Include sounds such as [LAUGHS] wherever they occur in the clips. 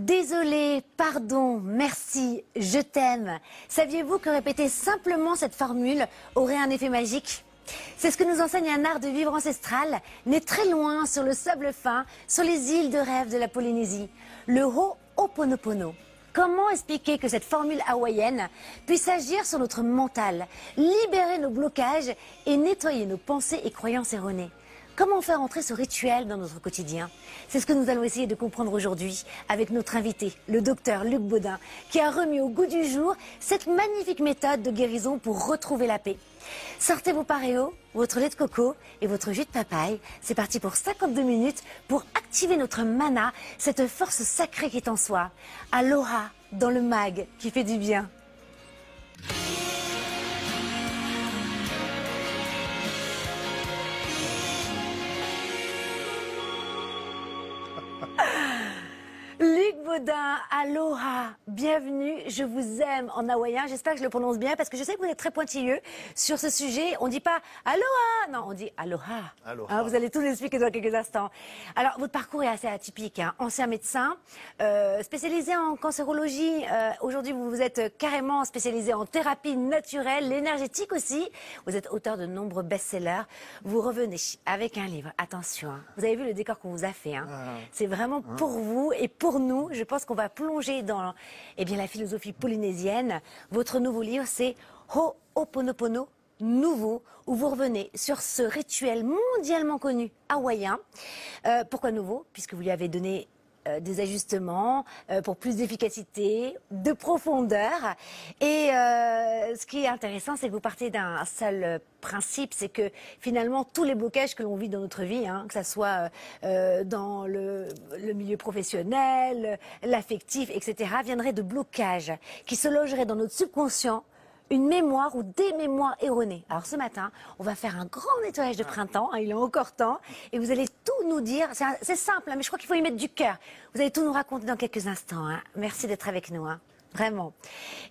Désolé, pardon, merci, je t'aime. Saviez-vous que répéter simplement cette formule aurait un effet magique? C'est ce que nous enseigne un art de vivre ancestral, né très loin sur le sable fin, sur les îles de rêve de la Polynésie, le Ho'oponopono. Comment expliquer que cette formule hawaïenne puisse agir sur notre mental, libérer nos blocages et nettoyer nos pensées et croyances erronées? Comment faire entrer ce rituel dans notre quotidien? C'est ce que nous allons essayer de comprendre aujourd'hui avec notre invité, le docteur Luc Baudin, qui a remis au goût du jour cette magnifique méthode de guérison pour retrouver la paix. Sortez vos paréos, votre lait de coco et votre jus de papaye. C'est parti pour 52 minutes pour activer notre mana, cette force sacrée qui est en soi. Aloha dans le mag qui fait du bien. Luc Baudin, aloha, bienvenue, je vous aime en hawaïen, j'espère que je le prononce bien parce que je sais que vous êtes très pointilleux sur ce sujet. On ne dit pas aloha, non, on dit aloha. Hein, vous allez tout expliquer dans quelques instants. Alors, votre parcours est assez atypique, hein. ancien médecin, euh, spécialisé en cancérologie. Euh, aujourd'hui, vous vous êtes carrément spécialisé en thérapie naturelle, énergétique aussi. Vous êtes auteur de nombreux best-sellers. Vous revenez avec un livre, attention, hein. vous avez vu le décor qu'on vous a fait. Ah. C'est vraiment pour vous et pour pour nous, je pense qu'on va plonger dans eh bien, la philosophie polynésienne. Votre nouveau livre, c'est Ho'oponopono nouveau, où vous revenez sur ce rituel mondialement connu hawaïen. Euh, pourquoi nouveau? Puisque vous lui avez donné euh, des ajustements euh, pour plus d'efficacité, de profondeur. Et euh, ce qui est intéressant, c'est que vous partez d'un seul principe, c'est que finalement tous les blocages que l'on vit dans notre vie, hein, que ce soit dans le, le, milieu professionnel, l'affectif, etc., viendraient de blocages qui se logeraient dans notre subconscient une mémoire ou des mémoires erronées. Alors ce matin, on va faire un grand nettoyage de printemps, hein, il est encore temps, et vous allez tout nous dire. C'est simple, hein, mais je crois qu'il faut y mettre du cœur. Vous allez tout nous raconter dans quelques instants. Hein. Merci d'être avec nous. Vraiment.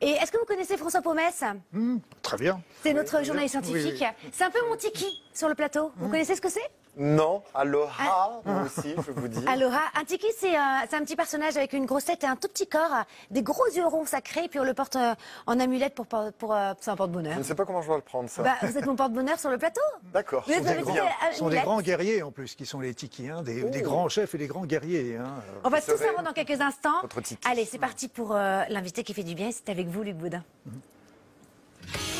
Et est-ce que vous connaissez François Pomès hmm, Très bien. C'est notre journaliste scientifique. C'est un peu mon tiki sur le plateau. Vous hmm. connaissez ce que c'est? Non, Aloha, ah. moi aussi, je vous dis. Aloha. Un tiki, c'est un, petit personnage avec une grosse tête et un tout petit corps, des gros yeux ronds sacrés, puis on le porte euh, en amulette pour, pour, pour euh, c'est un porte-bonheur. Je ne sais pas comment je dois le prendre, ça. Bah, vous êtes mon porte-bonheur sur le plateau. D'accord. Ce sont, des, grands guerriers, en plus, qui sont les tikis, hein, des, grands chefs et des grands guerriers. Hein. On va tout savoir dans quelques instants. Allez, c'est parti pour euh, l'invité qui fait du bien. C'est avec vous, Luc Boudin. Mhm.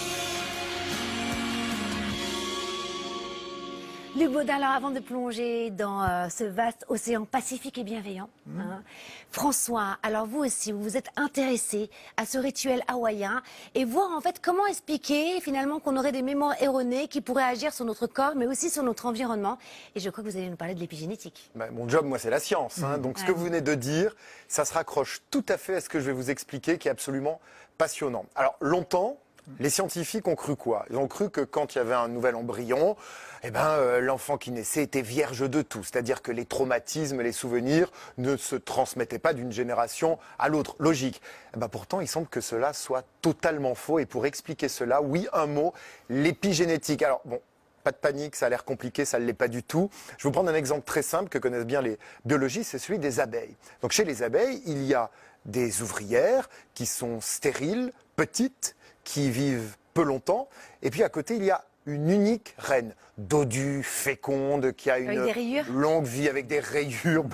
Luc Baudin, alors avant de plonger dans euh, ce vaste océan pacifique et bienveillant, mmh. hein, François, alors vous aussi, vous vous êtes intéressé à ce rituel hawaïen et voir en fait comment expliquer finalement qu'on aurait des mémoires erronées qui pourraient agir sur notre corps, mais aussi sur notre environnement. Et je crois que vous allez nous parler de l'épigénétique. Bah, mon job, moi, c'est la science. Hein. Mmh. Donc ce que vous venez de dire, ça se raccroche tout à fait à ce que je vais vous expliquer, qui est absolument passionnant. Alors longtemps, les scientifiques ont cru quoi? Ils ont cru que quand il y avait un nouvel embryon, eh ben, euh, l'enfant qui naissait était vierge de tout. C'est-à-dire que les traumatismes, les souvenirs ne se transmettaient pas d'une génération à l'autre. Logique. Eh ben, pourtant, il semble que cela soit totalement faux. Et pour expliquer cela, oui, un mot, l'épigénétique. Alors, bon, pas de panique, ça a l'air compliqué, ça ne l'est pas du tout. Je vous prendre un exemple très simple que connaissent bien les biologistes, c'est celui des abeilles. Donc chez les abeilles, il y a des ouvrières qui sont stériles, petites, qui vivent peu longtemps. Et puis à côté, il y a une unique reine, dodue, féconde, qui a une longue vie avec des rayures.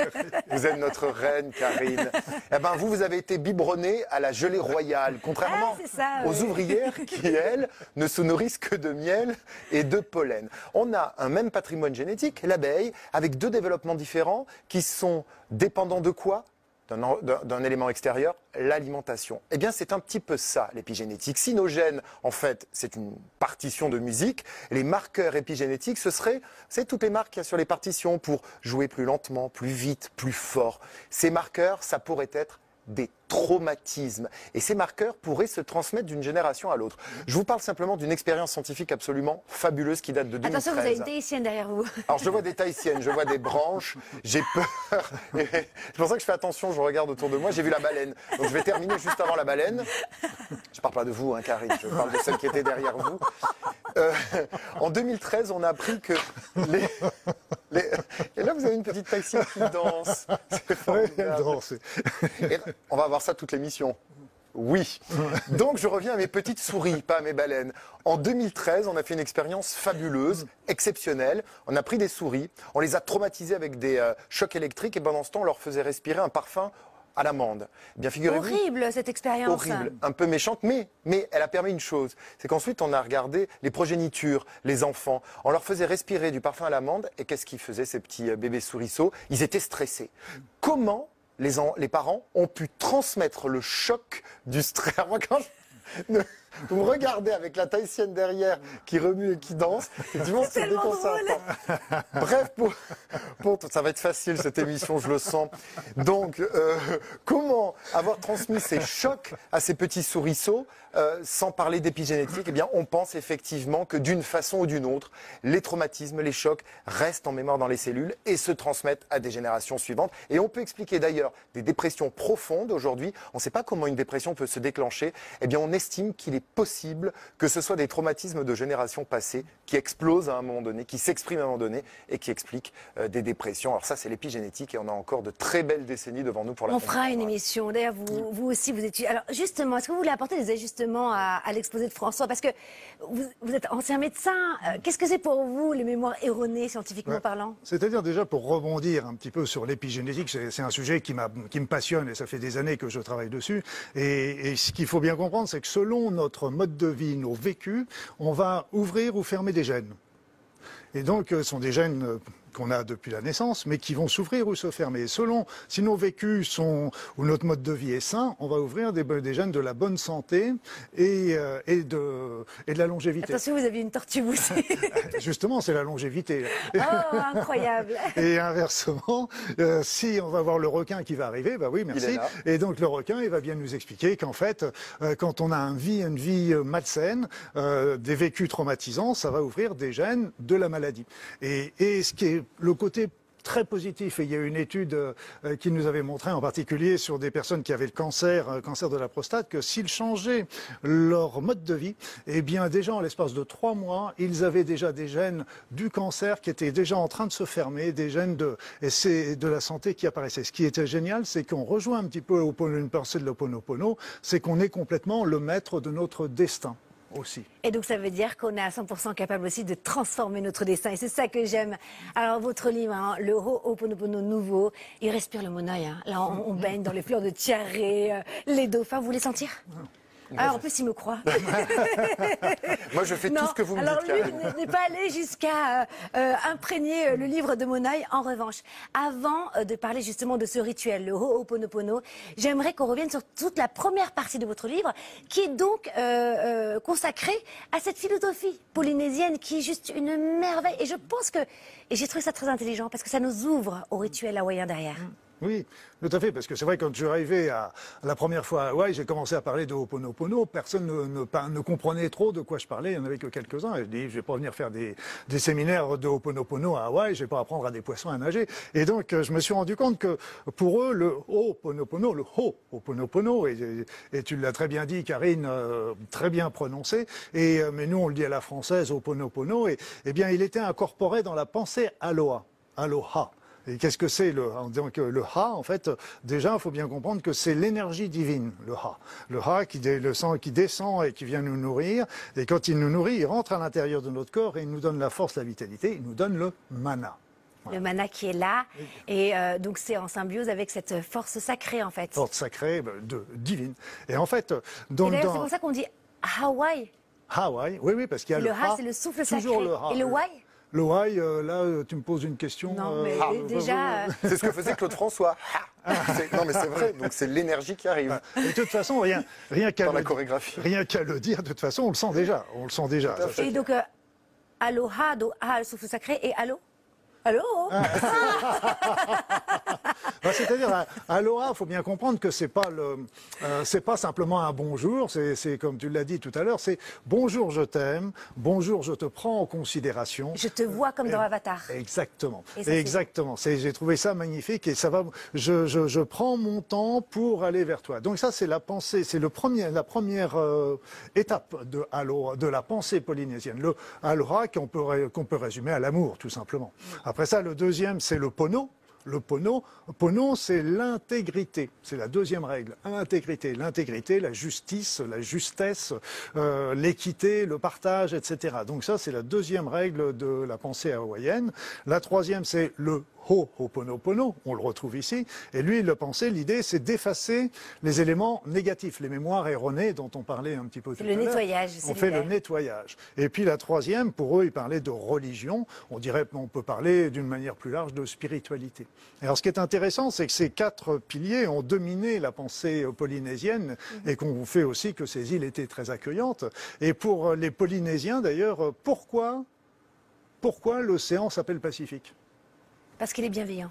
[LAUGHS] vous êtes notre reine, Karine. Eh ben, vous, vous avez été biberonnée à la gelée royale, contrairement ah, aux ouvrières qui, elles, ne se nourrissent que de miel et de pollen. On a un même patrimoine génétique, l'abeille, avec deux développements différents qui sont dépendants de quoi? D'un élément extérieur, l'alimentation. Eh bien, c'est un petit peu ça, l'épigénétique. Si nos gènes, en fait, c'est une partition de musique, les marqueurs épigénétiques, ce serait, c'est toutes les marques qu'il y a sur les partitions pour jouer plus lentement, plus vite, plus fort. Ces marqueurs, ça pourrait être des traumatismes. Et ces marqueurs pourraient se transmettre d'une génération à l'autre. Je vous parle simplement d'une expérience scientifique absolument fabuleuse qui date de 2013. Attention, vous avez une tahitienne derrière vous. Alors je vois des tahitiennes, je vois des branches, j'ai peur. [LAUGHS] C'est pour ça que je fais attention, je regarde autour de moi, j'ai vu la baleine. Donc je vais terminer juste avant la baleine. Je parle pas de vous, hein, Karine, je parle de celle qui était derrière vous. Euh, en 2013, on a appris que les... Et là, vous avez une petite Tahitienne qui danse. Formidable. elle danse. Et on va avoir ça toute l'émission. Oui. Donc je reviens à mes petites souris, pas à mes baleines. En 2013, on a fait une expérience fabuleuse, exceptionnelle. On a pris des souris, on les a traumatisées avec des euh, chocs électriques et pendant ce temps, on leur faisait respirer un parfum à l'amande. Eh Bien figurez-vous. Horrible cette expérience. Horrible, un peu méchante, mais, mais elle a permis une chose. C'est qu'ensuite, on a regardé les progénitures, les enfants. On leur faisait respirer du parfum à l'amande. Et qu'est-ce qu'ils faisaient, ces petits euh, bébés souriceaux Ils étaient stressés. Comment les, en- les parents ont pu transmettre le choc du stress [LAUGHS] Moi, quand je- Vous me regardez avec la tahitienne derrière qui remue et qui danse. Effectivement, [LAUGHS] c'est tellement déconcertant. [LAUGHS] Bref, pour, pour- ça va être facile cette émission, je le sens. Donc, euh, comment avoir transmis ces chocs à ces petits souriceaux euh, sans parler d'épigénétique Eh bien, on pense effectivement que d'une façon ou d'une autre, les traumatismes, les chocs restent en mémoire dans les cellules et se transmettent à des générations suivantes. Et on peut expliquer d'ailleurs des dépressions profondes aujourd'hui. On ne sait pas comment une dépression peut se déclencher. Eh bien, on estime qu'il est possible que ce soit des traumatismes de générations passées qui explosent à un moment donné, qui s'expriment à un moment donné et qui expliquent euh, des dépressions. Alors ça, c'est l'épigénétique et on a encore de très belles décennies devant nous pour la On fera une émission. D'ailleurs, vous, vous aussi, vous étudiez. Alors, justement, est-ce que vous voulez apporter des ajustements à, à l'exposé de François Parce que vous, vous êtes ancien médecin. Euh, Qu'est-ce que c'est pour vous, les mémoires erronées, scientifiquement Ouais. parlant? C'est-à-dire déjà pour rebondir un petit peu sur l'épigénétique, c'est un sujet qui, qui me passionne et ça fait des années que je travaille dessus. Et, et ce qu'il faut bien comprendre, c'est que selon notre mode de vie, nos vécus, on va ouvrir ou fermer des gènes. Et donc, euh, ce sont des gènes euh, qu'on a depuis la naissance, mais qui vont s'ouvrir ou se fermer. Selon si nos vécus sont ou notre mode de vie est sain, on va ouvrir des, des gènes de la bonne santé et, euh, et, de, et de la longévité. Attention, vous avez une tortue boussée. [LAUGHS] Justement, c'est la longévité. oh, incroyable. [LAUGHS] Et inversement, euh, si on va voir le requin qui va arriver, bah oui, merci. Et donc le requin, il va bien nous expliquer qu'en fait, euh, quand on a un vie, une vie malsaine, euh, des vécus traumatisants, ça va ouvrir des gènes de la maladie. Et, et ce qui est le côté très positif. Et il y a une étude euh, qui nous avait montré, en particulier sur des personnes qui avaient le cancer, euh, cancer de la prostate, que s'ils changeaient leur mode de vie, eh bien déjà en l'espace de trois mois, ils avaient déjà des gènes du cancer qui étaient déjà en train de se fermer, des gènes de, de la santé qui apparaissaient. Ce qui était génial, c'est qu'on rejoint un petit peu une pensée de l'Oponopono, c'est qu'on est complètement le maître de notre destin aussi. Et donc, ça veut dire qu'on est à 100% capable aussi de transformer notre destin. Et c'est ça que j'aime. Alors, votre livre, hein, le Ho'oponopono nouveau, il respire le monoeil. hein. Là, on, on baigne dans les fleurs de tiaré, euh, les dauphins. Vous voulez sentir? Ah, en plus, il me croit. [LAUGHS] Moi, je fais tout ce que vous me alors dites. lui Karine. n'est- pas allé jusqu'à euh, euh, imprégner euh, le livre de Monaï. En revanche, avant euh, de parler justement de ce rituel, le Ho'oponopono, j'aimerais qu'on revienne sur toute la première partie de votre livre, qui est donc euh, euh, consacrée à cette philosophie polynésienne qui est juste une merveille. Et je pense que, et j'ai trouvé ça très intelligent, parce que ça nous ouvre au rituel hawaïen derrière. Oui, tout à fait, parce que c'est vrai, quand je suis arrivé à, la première fois à Hawaï, j'ai commencé à parler de Ho'oponopono, personne ne, ne, ne comprenait trop de quoi je parlais, il n'y en avait que quelques-uns, et je dis, je vais pas venir faire des, séminaires de Ho'oponopono à Hawaï, je vais pas apprendre à des poissons à nager. Et donc, je me suis rendu compte que pour eux, le Ho'oponopono, le Ho'oponopono, et, et tu l'as très bien dit, Karine, euh, très bien prononcé, et, euh, mais nous, on le dit à la française, Ho'oponopono, et, eh bien, il était incorporé dans la pensée Aloha, Aloha. Et qu'est-ce que c'est le Ha, en fait, déjà, il faut bien comprendre que c'est l'énergie divine, le Ha. Le Ha, qui, dé- le sang qui descend et qui vient nous nourrir. Et quand il nous nourrit, il rentre à l'intérieur de notre corps et il nous donne la force, la vitalité, il nous donne le mana. Le mana qui est là. Et euh, donc, c'est en symbiose avec cette force sacrée, en fait. Force sacrée, ben, de, divine. Et en fait, dans, d'ailleurs, c'est dans pour ça qu'on dit Hawaï. Hawaï, oui, oui, parce qu'il y a Le le, Ha, c'est le souffle toujours sacré. le Ha. Et le Wai Wai, euh, là, euh, tu me poses une question. Non, euh, mais ah, déjà. [LAUGHS] euh, C'est ce que faisait Claude François. [LAUGHS] Non, mais c'est vrai. Donc, c'est l'énergie qui arrive Et de toute façon, rien, rien qu'à dans la le, chorégraphie. rien qu'à le dire, de toute façon, on le sent déjà. On le sent déjà. Et donc, euh, Aloha, do, ah, le souffle sacré, et Allo Allô [LAUGHS] Bah, C'est-à-dire, à- il faut bien comprendre que c'est pas le, euh, c'est pas simplement un bonjour. C'est, c'est comme tu l'as dit tout à l'heure, c'est bonjour, je t'aime, bonjour, je te prends en considération. Je te vois comme dans Avatar. Exactement. Ça, Exactement. C'est, j'ai trouvé ça magnifique et ça va. Je, je, je prends mon temps pour aller vers toi. Donc ça, c'est la pensée, c'est le premier, la première euh, étape de aloha, de la pensée polynésienne. Le aloha qu'on peut, qu'on peut résumer à l'amour, tout simplement. Après ça, le deuxième, c'est le pono. Le pono, pono, c'est l'intégrité. C'est la deuxième règle. Intégrité, l'intégrité, la justice, la justesse, euh, l'équité, le partage, etc. Donc ça, c'est la deuxième règle de la pensée hawaïenne. La troisième, c'est le Ho'oponopono, on le retrouve ici. Et lui, il le pensait, l'idée, c'est d'effacer les éléments négatifs, les mémoires erronées dont on parlait un petit peu tout le à l'heure. nettoyage On fait le nettoyage. Et puis la troisième, pour eux, ils parlaient de religion. On dirait, on peut parler d'une manière plus large de spiritualité. Alors, ce qui est intéressant, c'est que ces quatre piliers ont dominé la pensée polynésienne et qu'on fait aussi que ces îles étaient très accueillantes. Et pour les Polynésiens, d'ailleurs, pourquoi, pourquoi l'océan s'appelle Pacifique? Parce qu'il est bienveillant.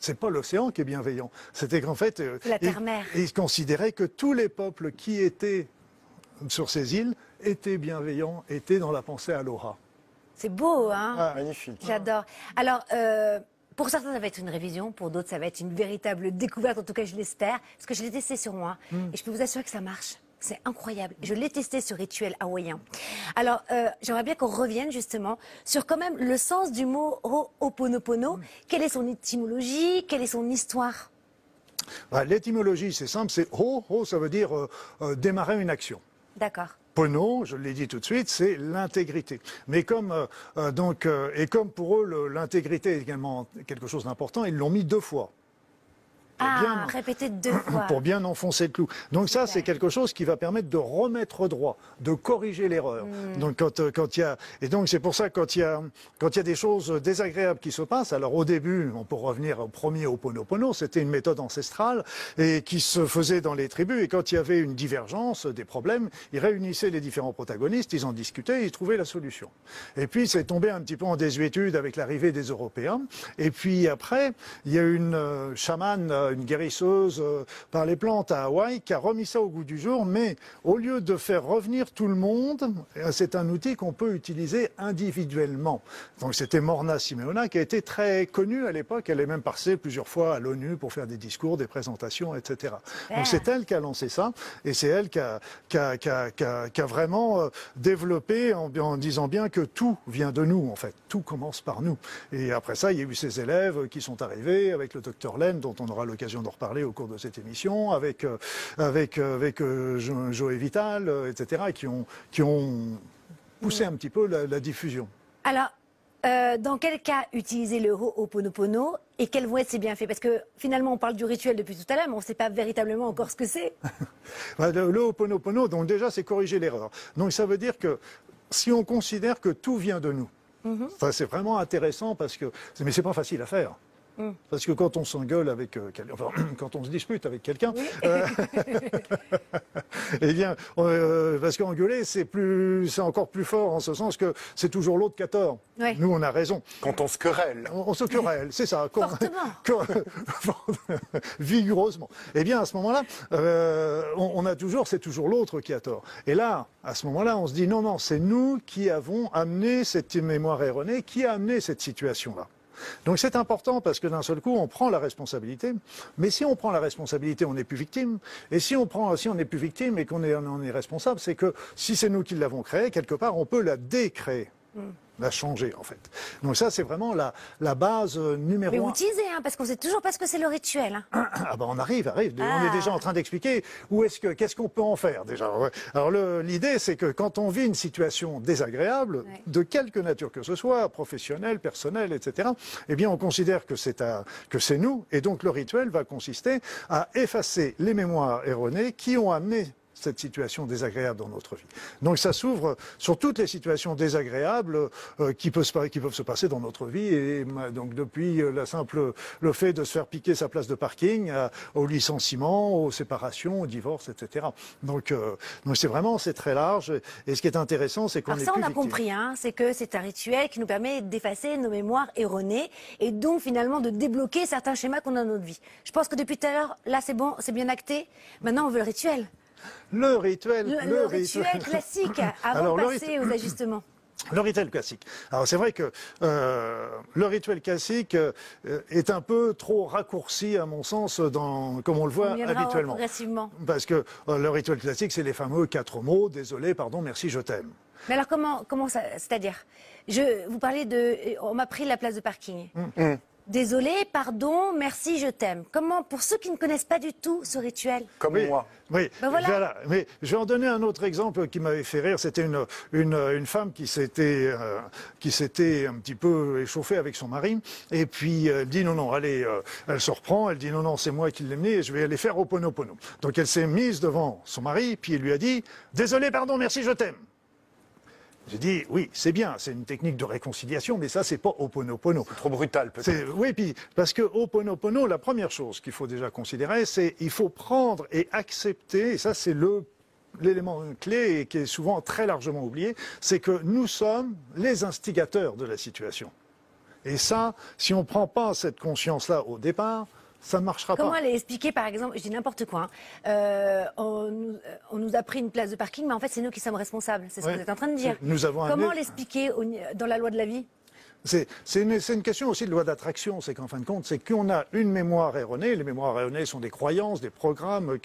c'est pas l'océan qui est bienveillant. C'était qu'en fait, euh, La terre-mère. ils considéraient que tous les peuples qui étaient sur ces îles étaient bienveillants, étaient dans la pensée aloha. C'est beau, hein Ah, Magnifique. J'adore. Alors, euh, pour certains, ça va être une révision, pour d'autres, ça va être une véritable découverte. En tout cas, je l'espère, parce que je l'ai testé sur moi. Et je peux vous assurer que ça marche. C'est incroyable. Je l'ai testé sur rituel hawaïen. Alors, euh, j'aimerais bien qu'on revienne justement sur quand même le sens du mot Ho'oponopono. Quelle est son étymologie? Quelle est son histoire? L'étymologie, c'est simple, c'est ho, ho, ça veut dire euh, euh, démarrer une action. D'accord. Pono, je l'ai dit tout de suite, c'est l'intégrité. Mais comme euh, donc euh, et comme pour eux l'intégrité est également quelque chose d'important, ils l'ont mis deux fois. Pour Ah, bien- répétez deux [COUGHS] fois. pour bien enfoncer le clou. Donc ça, c'est quelque chose qui va permettre de remettre droit, de corriger l'erreur. Hmm. Donc quand euh, quand il y a et donc c'est pour ça que quand il y a quand il y a des choses désagréables qui se passent. Alors au début, on peut revenir au premier au Ponopono, c'était une méthode ancestrale et qui se faisait dans les tribus. Et quand il y avait une divergence, des problèmes, ils réunissaient les différents protagonistes, ils en discutaient, ils trouvaient la solution. Et puis c'est tombé un petit peu en désuétude avec l'arrivée des Européens. Et puis après, il y a une euh, chamane, euh, une guérisseuse euh, par les plantes à Hawaï qui a remis ça au goût du jour. Mais au lieu de faire revenir tout le monde, euh, c'est un outil qu'on peut utiliser individuellement. Donc c'était Morna Simeona qui a été très connue à l'époque. Elle est même passée plusieurs fois à l'ONU pour faire des discours, des présentations, etc. Donc c'est elle qui a lancé ça et c'est elle qui a, qui a- qui a- qui a- qui a vraiment développé en, en disant bien que tout vient de nous en fait. Tout commence par nous. Et après ça, il y a eu ces élèves qui sont arrivés avec le docteur Len, dont on aura l'occasion d'en reparler au cours de cette émission, avec euh, avec euh, avec euh, Jo- Joël Vital, etc. qui ont qui ont poussé un petit peu la, la diffusion. Alors, euh, dans quel cas utiliser le Ho'oponopono et quels vont être ses bienfaits Parce que finalement, on parle du rituel depuis tout à l'heure, mais on ne sait pas véritablement encore ce que c'est. [LAUGHS] Bah, Le, le Ho'oponopono, donc déjà, c'est corriger l'erreur. Donc ça veut dire que si on considère que tout vient de nous, ça, c'est vraiment intéressant parce que, mais c'est pas facile à faire. Parce que quand on s'engueule avec euh, enfin, [CLEARS THROAT] quand on se dispute avec quelqu'un, euh, [LAUGHS] eh bien, euh, parce qu'engueuler, c'est plus, c'est encore plus fort en ce sens que c'est toujours l'autre qui a tort. Ouais. Nous, on a raison. Quand on se querelle. On, on se querelle, c'est ça. Quand- [LAUGHS] quand- [LAUGHS] vigoureusement. Eh bien, à ce moment-là, euh, on, on a toujours, c'est toujours l'autre qui a tort. Et là, à ce moment-là, on se dit non, non, c'est nous qui avons amené cette mémoire erronée, qui a amené cette situation-là. Donc c'est important parce que d'un seul coup, on prend la responsabilité. Mais si on prend la responsabilité, on n'est plus victime. Et si on prend, si on n'est plus victime et qu'on est, on en est responsable, c'est que si c'est nous qui l'avons créée, quelque part, on peut la décréer. La changer, en fait. Donc ça, c'est vraiment la, la base euh, numéro Mais un. vous teasez, hein, parce qu'on sait toujours pas ce que c'est le rituel. hein. Ah ben on arrive, arrive. On Ah. est déjà en train d'expliquer où est-ce que qu'est-ce qu'on peut en faire déjà. Alors l'idée c'est que quand on vit une situation désagréable, Ouais. de quelque nature que ce soit, professionnelle, personnelle, etc. Eh bien on considère que c'est à- que c'est nous et donc le rituel va consister à effacer les mémoires erronées qui ont amené cette situation désagréable dans notre vie. Donc ça s'ouvre sur toutes les situations désagréables euh, qui, peuvent se, qui, peuvent se, passer dans notre vie. Et donc depuis la simple, le fait de se faire piquer sa place de parking, euh, au licenciement, aux séparations, au divorce, etc. Donc euh, donc c'est vraiment c'est très large. Et ce qui est intéressant, c'est qu'on est ça, on a compris, hein, c'est que c'est un rituel qui nous permet d'effacer nos mémoires erronées et donc finalement de débloquer certains schémas qu'on a dans notre vie. Je pense que depuis tout à l'heure, là c'est bon, c'est bien acté. Maintenant, on veut le rituel. Le rituel, le, rituel, classique, [LAUGHS] avant de passer aux ajustements. [CLEARS THROAT] Le rituel classique. Alors c'est vrai que euh, le rituel classique euh, est un peu trop raccourci à mon sens, dans, comme on le voit habituellement. Progressivement. Parce que euh, le rituel classique, c'est les fameux quatre mots désolé, pardon, merci, je t'aime. Mais alors comment, comment ça C'est-à-dire, je, vous parlez de, on m'a pris la place de parking. Mmh. Désolé, pardon, merci, je t'aime. Comment, pour ceux qui ne connaissent pas du tout ce rituel Comme moi. Oui, ben voilà. Mais je vais en donner un autre exemple qui m'avait fait rire. C'était une, une, une, femme qui s'était euh, qui s'était un petit peu échauffée avec son mari. Et puis elle dit non, non, allez, euh, elle se reprend. Elle dit non, non, c'est moi qui l'ai menée et je vais aller faire au pono pono. Donc elle s'est mise devant son mari, puis il lui a dit désolé, pardon, merci, je t'aime. J'ai dit, oui, c'est bien, c'est une technique de réconciliation, mais ça, c'est pas Oponopono. C'est trop brutal, peut-être. Oui, puis, parce que Oponopono, la première chose qu'il faut déjà considérer, c'est il faut prendre et accepter, et ça, c'est le l'élément clé et qui est souvent très largement oublié, c'est que nous sommes les instigateurs de la situation. Et ça, si on ne prend pas cette conscience-là au départ, ça ne marchera pas. Comment expliquer, par exemple, je dis n'importe quoi, hein, euh, on, nous, a pris une place de parking, mais en fait, c'est nous qui sommes responsables. C'est ce que vous êtes en train de dire. Nous avons Comment l'expliquer dans la loi de la vie? C'est une, une, question aussi de loi d'attraction. C'est qu'en fin de compte, c'est qu'on a une mémoire erronée. Les mémoires erronées sont des croyances, des programmes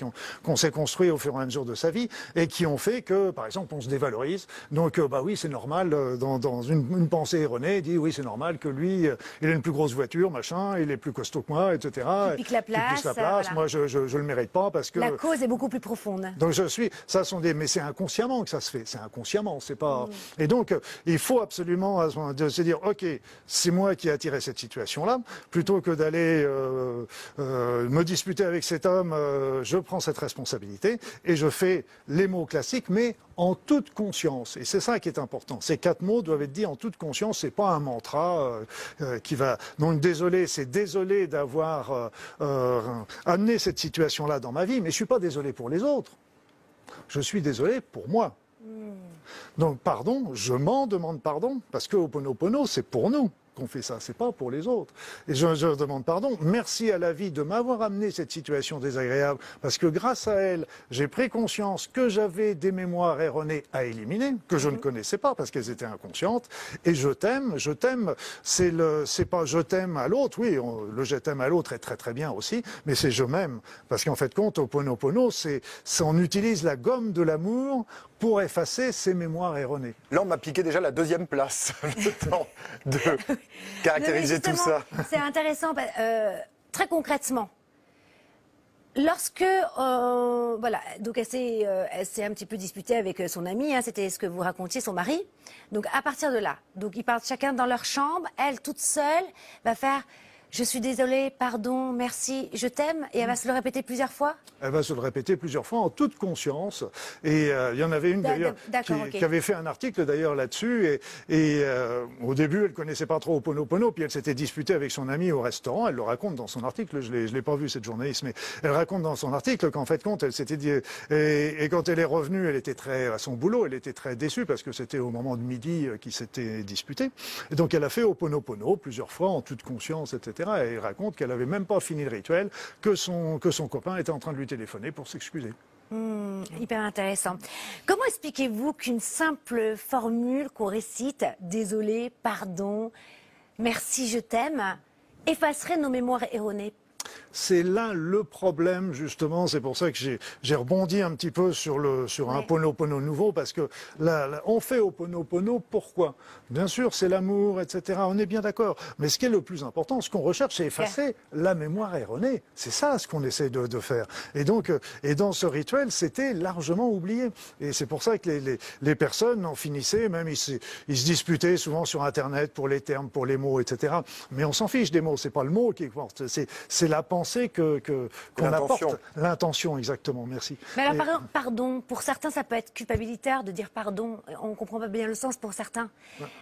qu'on s'est construits au fur et à mesure de sa vie et qui ont fait que, par exemple, on se dévalorise. Donc, euh, bah oui, c'est normal, euh, dans, dans une, une, pensée erronée, dit oui, c'est normal que lui, euh, il a une plus grosse voiture, machin, il est plus costaud que moi, etc. Il pique la place. la place. Moi, je, je, je, le mérite pas parce que. La cause est beaucoup plus profonde. Donc, je suis. Ça sont des. Mais c'est inconsciemment que ça se fait. C'est inconsciemment. C'est pas. Mm. Et donc, il faut absolument de se dire, OK, c'est moi qui ai attiré cette situation-là. Plutôt que d'aller euh, euh, me disputer avec cet homme, euh, je prends cette responsabilité et je fais les mots classiques, mais en toute conscience. Et c'est ça qui est important. Ces quatre mots doivent être dits en toute conscience. C'est pas un mantra qui va. Donc désolé, c'est désolé d'avoir amené cette situation-là dans ma vie, mais je suis pas désolé pour les autres. Je suis désolé pour moi. Donc, pardon, je m'en demande pardon, parce que Oponopono, c'est pour nous qu'on fait ça, c'est pas pour les autres. Et je, je, demande pardon. Merci à la vie de m'avoir amené cette situation désagréable, parce que grâce à elle, j'ai pris conscience que j'avais des mémoires erronées à éliminer, que je ne connaissais pas parce qu'elles étaient inconscientes. Et je t'aime, je t'aime. C'est le, c'est pas je t'aime à l'autre. Oui, le je t'aime à l'autre est très très bien aussi, mais c'est je m'aime, parce qu'en fait compte, au pono c'est, on utilise la gomme de l'amour pour effacer ses mémoires erronées. Là, on m'a piqué déjà la deuxième place, [LAUGHS] le temps de [LAUGHS] caractériser tout ça. C'est intéressant, euh, très concrètement. Lorsque, euh, voilà, donc elle s'est, euh, un petit peu disputée avec son ami, hein, c'était ce que vous racontiez, son mari. Donc à partir de là, donc ils partent chacun dans leur chambre, elle toute seule va faire je suis désolée, pardon, merci, je t'aime, et elle va se le répéter plusieurs fois Elle va se le répéter plusieurs fois en toute conscience. Et euh, il y en avait une d'ailleurs qui, avait fait un article d'ailleurs là-dessus. Et, et euh, au début, elle connaissait pas trop Oponopono, puis elle s'était disputée avec son ami au restaurant. Elle le raconte dans son article. Je l'ai, je l'ai pas vu cette journaliste, mais elle raconte dans son article qu'en fait compte, elle s'était dit et, et, quand elle est revenue, elle était très à son boulot, elle était très déçue parce que c'était au moment de midi euh, qu'ils s'étaient disputés. Et donc elle a fait Oponopono plusieurs fois en toute conscience, etc. Et il raconte qu'elle n'avait même pas fini le rituel, que son, que son copain était en train de lui téléphoner pour s'excuser. Hmm, hyper intéressant. Comment expliquez-vous qu'une simple formule qu'on récite, désolé, pardon, merci, je t'aime, effacerait nos mémoires erronées? C'est là le problème, justement. C'est pour ça que j'ai rebondi un petit peu sur, le, sur un Pono nouveau, parce que là, on fait au Pono pourquoi? Bien sûr, c'est l'amour, etc. On est bien d'accord. Mais ce qui est le plus important, ce qu'on recherche, c'est effacer la mémoire erronée. C'est ça ce qu'on essaie de, faire. Et donc, euh, et dans ce rituel, c'était largement oublié. Et c'est pour ça que les, les, personnes en finissaient, même ils se, ils se disputaient souvent sur Internet pour les termes, pour les mots, etc. Mais on s'en fiche des mots. C'est pas le mot qui importe. C'est la pensée pensée que qu'on L'intention. apporte. L'intention, exactement. Merci. Mais alors, Et- par exemple, pardon, pour certains, ça peut être culpabilitaire de dire pardon. On comprend pas bien le sens pour certains.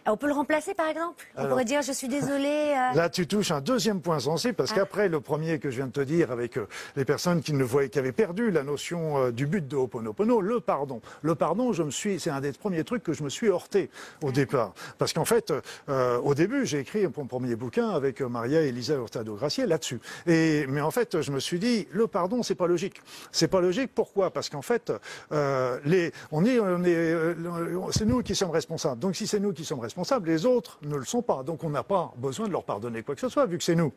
On peut le remplacer, par exemple? On Alors- pourrait dire je suis désolé. euh, [LAUGHS] Là, tu touches un deuxième point sensible, parce Ah. qu'après le premier que je viens de te dire, avec euh, les personnes qui ne voyaient, qui avaient perdu la notion euh, du but de Ho'oponopono, le pardon. Le pardon, je me suis, c'est un des premiers trucs que je me suis heurté au départ, parce qu'en fait, euh, au début, j'ai écrit mon premier bouquin avec euh, Maria Elisa Hurtado-Gracier là-dessus. Et mais en fait, je me suis dit, le pardon, c'est pas logique. C'est pas logique. Pourquoi? Parce qu'en fait, euh, les, on est, on est, euh, c'est nous qui sommes responsables. Donc, si c'est nous qui sommes responsables, les autres ne le sont pas. Donc, on n'a pas besoin de leur pardonner quoi que ce soit, vu que c'est nous.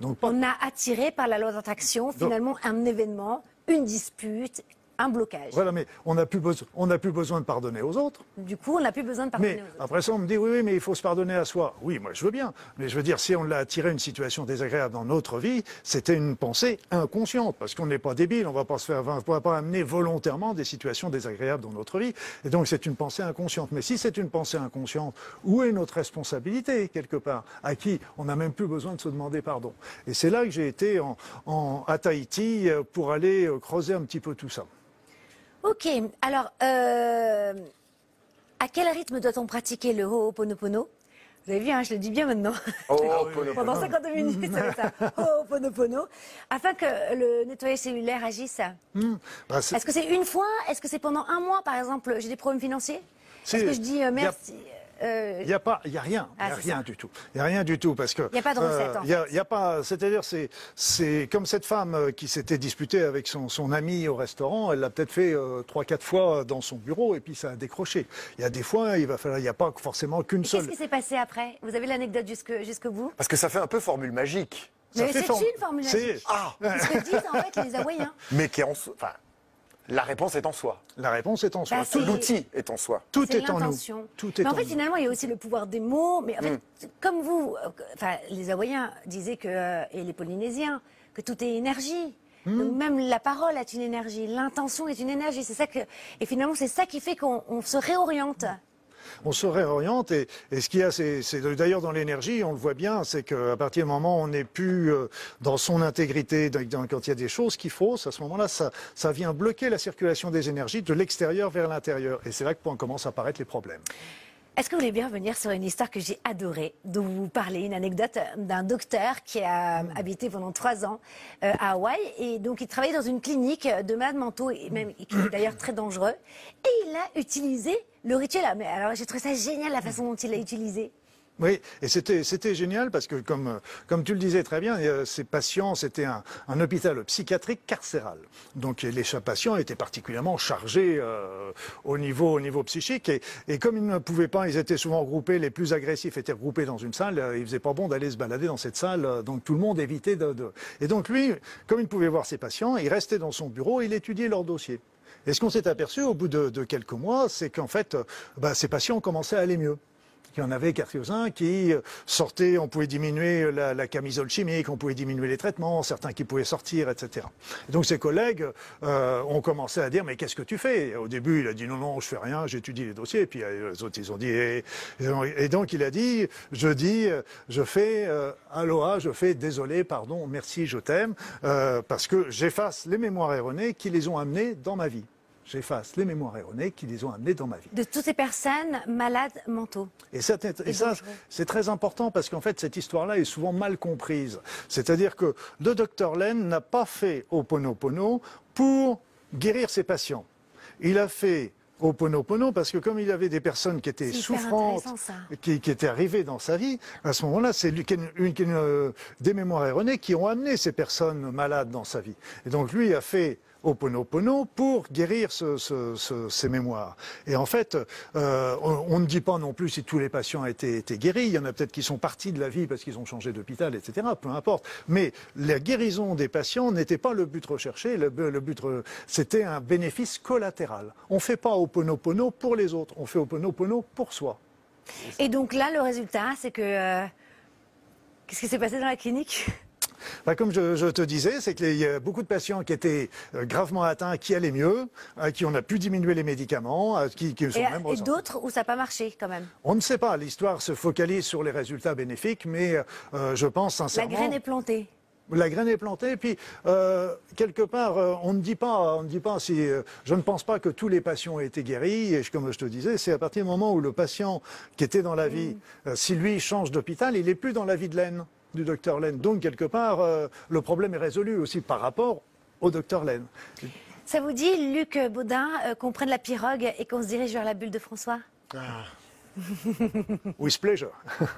Donc, pas. On a attiré par la loi d'attraction finalement un événement, une dispute, un blocage. Voilà, mais on n'a plus, besoin- plus de pardonner aux autres. Du coup, on n'a plus besoin de pardonner Mais aux autres. après ça, on me dit oui, oui, mais il faut se pardonner à soi. Oui, moi je veux bien. Mais je veux dire, si on l'a attiré une situation désagréable dans notre vie, c'était une pensée inconsciente. Parce qu'on n'est pas débile, on va pas se faire, on va pas amener volontairement des situations désagréables dans notre vie. Et donc c'est une pensée inconsciente. Mais si c'est une pensée inconsciente, où est notre responsabilité quelque part À qui on n'a même plus besoin de se demander pardon? Et c'est là que j'ai été en, en- à Tahiti euh, pour aller euh, creuser un petit peu tout ça. Ok, alors, euh, à quel rythme doit-on pratiquer le Ho'oponopono? Vous avez vu, hein, je le dis bien maintenant. Oh, [LAUGHS] Pendant Pono. 52 minutes, ça. [LAUGHS] Afin que le nettoyage cellulaire agisse. Hmm. Bah, Est-ce que c'est une fois? Est-ce que c'est pendant un mois, par exemple? J'ai des problèmes financiers? Est-ce que je dis euh, a- merci euh, Il n'y a pas, il y a rien, il Ah, y a c'est rien ça. du tout. Il y a rien du tout parce que. Il y a pas de recette, en Il y a, fait. il y a pas, c'est-à-dire c'est, c'est comme cette femme euh, qui s'était disputée avec son, son ami au restaurant. Elle l'a peut-être fait euh, trois, quatre fois dans son bureau et puis ça a décroché. Il y a des fois, il va falloir, il n'y a pas forcément qu'une Qu'est-ce seule. qui s'est passé après? Vous avez l'anecdote jusque- bout Parce que ça fait un peu formule magique. Ça Mais c'est une formule magique. Ah C'est ce que disent en fait les Hawaïens. Mais qui en. Enfin, la réponse est en soi. La réponse est en soi. Bah, L'outil est en soi. tout C'est est en nous. Tout est Mais en en fait, nous. finalement, il y a aussi le pouvoir des mots. Mais en fait, Mm. comme vous, euh, enfin, les Hawaïens disaient que, euh, et les Polynésiens, que tout est énergie. Mm. Donc même la parole est une énergie, l'intention est une énergie. C'est ça que, et finalement, c'est ça qui fait qu'on on se réoriente. On se réoriente et, ce qu'il y a, c'est d'ailleurs dans l'énergie, on le voit bien, c'est qu'à partir du moment où on n'est plus euh, dans son intégrité, quand il y a des choses qui faussent, à ce moment-là, ça, ça vient bloquer la circulation des énergies de l'extérieur vers l'intérieur. Et c'est là que commencent à apparaître les problèmes. Est-ce que vous voulez bien revenir sur une histoire que j'ai adorée, dont vous parlez, une anecdote d'un docteur qui a habité pendant trois ans euh, à Hawaï et donc il travaillait dans une clinique de malades mentaux et même qui est d'ailleurs très dangereux et il a utilisé le rituel. Ah, Mais alors j'ai trouvé ça génial la façon dont il l'a utilisé. Oui, et c'était génial parce que comme tu le disais très bien, euh, ces patients c'était un, hôpital psychiatrique carcéral. Donc les patients étaient particulièrement chargés euh, au niveau au niveau psychique et, et comme ils ne pouvaient pas, ils étaient souvent regroupés, les plus agressifs étaient regroupés dans une salle. euh, il faisait pas bon d'aller se balader dans cette salle, euh, donc tout le monde évitait de, Et donc lui, comme il pouvait voir ses patients, il restait dans son bureau, il étudiait leurs dossiers. Et ce qu'on s'est aperçu au bout de, quelques mois, c'est qu'en fait, bah, ces patients commençaient à aller mieux. Il y en avait quelques-uns qui euh, sortaient, on pouvait diminuer la, camisole chimique, on pouvait diminuer les traitements, certains qui pouvaient sortir, etc. Et donc ses collègues euh, ont commencé à dire mais qu'est-ce que tu fais? Au début il a dit non non je fais rien, j'étudie les dossiers. Et puis euh, les autres ils ont dit et, donc il a dit je dis je fais aloha, je fais désolé, pardon, merci, je t'aime parce que j'efface les mémoires erronées qui les ont amenés dans ma vie. J'efface les mémoires erronées qui les ont amenés dans ma vie. De toutes ces personnes malades mentaux. Et, ça, et Et ça, dangereux. c'est très important parce qu'en fait, cette histoire-là est souvent mal comprise. C'est-à-dire que le docteur Len n'a pas fait Oponopono pour guérir ses patients. Il a fait Oponopono parce que comme il avait des personnes qui étaient souffrantes, qui, qui étaient arrivées dans sa vie, à ce moment-là, c'est euh, des mémoires erronées qui ont amené ces personnes malades dans sa vie. Et donc lui a fait Oponopono pour guérir ce- ce- ce- ces mémoires. Et en fait, euh, on, ne dit pas non plus si tous les patients étaient, étaient guéris. Il y en a peut-être qui sont partis de la vie parce qu'ils ont changé d'hôpital, etc. Peu importe. Mais la guérison des patients n'était pas le but recherché. Le, but, euh, c'était un bénéfice collatéral. On ne fait pas Oponopono pour les autres. On fait Oponopono pour soi. Et donc là, le résultat, c'est que. euh, Qu'est-ce qui s'est passé dans la clinique? Bah, comme je, je te disais, c'est qu'il y a beaucoup de patients qui étaient euh, gravement atteints, qui allaient mieux, à qui on a pu diminuer les médicaments, à qui, qui sont Et, même et d'autres où ça n'a pas marché quand même. On ne sait pas. L'histoire se focalise sur les résultats bénéfiques, mais euh, je pense La sincèrement. graine est plantée. La graine est plantée, et puis euh, quelque part, euh, on ne dit pas, on ne dit pas si. euh, je ne pense pas que tous les patients aient été guéris. Et je- comme je te disais, c'est à partir du moment où le patient qui était dans la vie, euh, si lui change d'hôpital, il n'est plus dans la vie de Laine, du docteur Laine. Donc quelque part, euh, le problème est résolu aussi par rapport au docteur Laine. Ça vous dit, Luc Baudin, euh, qu'on prenne la pirogue et qu'on se dirige vers la bulle de François? With pleasure. [LAUGHS]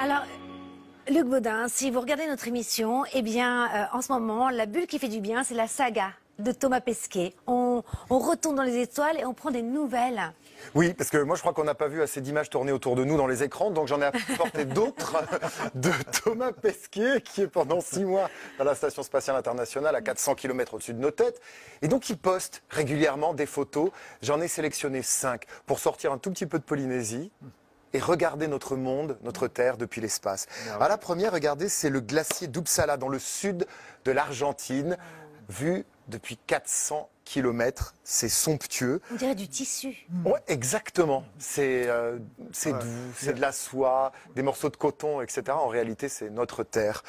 Alors, Luc Baudin, si vous regardez notre émission, eh bien, euh, en ce moment, la bulle qui fait du bien, c'est la saga de Thomas Pesquet. On, on retourne dans les étoiles et on prend des nouvelles. Oui, parce que moi je crois qu'on n'a pas vu assez d'images tourner autour de nous dans les écrans, donc j'en ai apporté [LAUGHS] d'autres de Thomas Pesquet, qui est pendant six mois dans la Station Spatiale Internationale à 400 km au-dessus de nos têtes. Et donc il poste régulièrement des photos. J'en ai sélectionné cinq pour sortir un tout petit peu de Polynésie et regarder notre monde, notre Terre depuis l'espace. À la première, regardez, c'est le glacier d'Uppsala dans le sud de l'Argentine, vu depuis 400 km. C'est somptueux. On dirait du tissu. Ouais, exactement. C'est euh, c'est Ouais. doux, c'est de la soie, des morceaux de coton, etc. En réalité, c'est notre terre.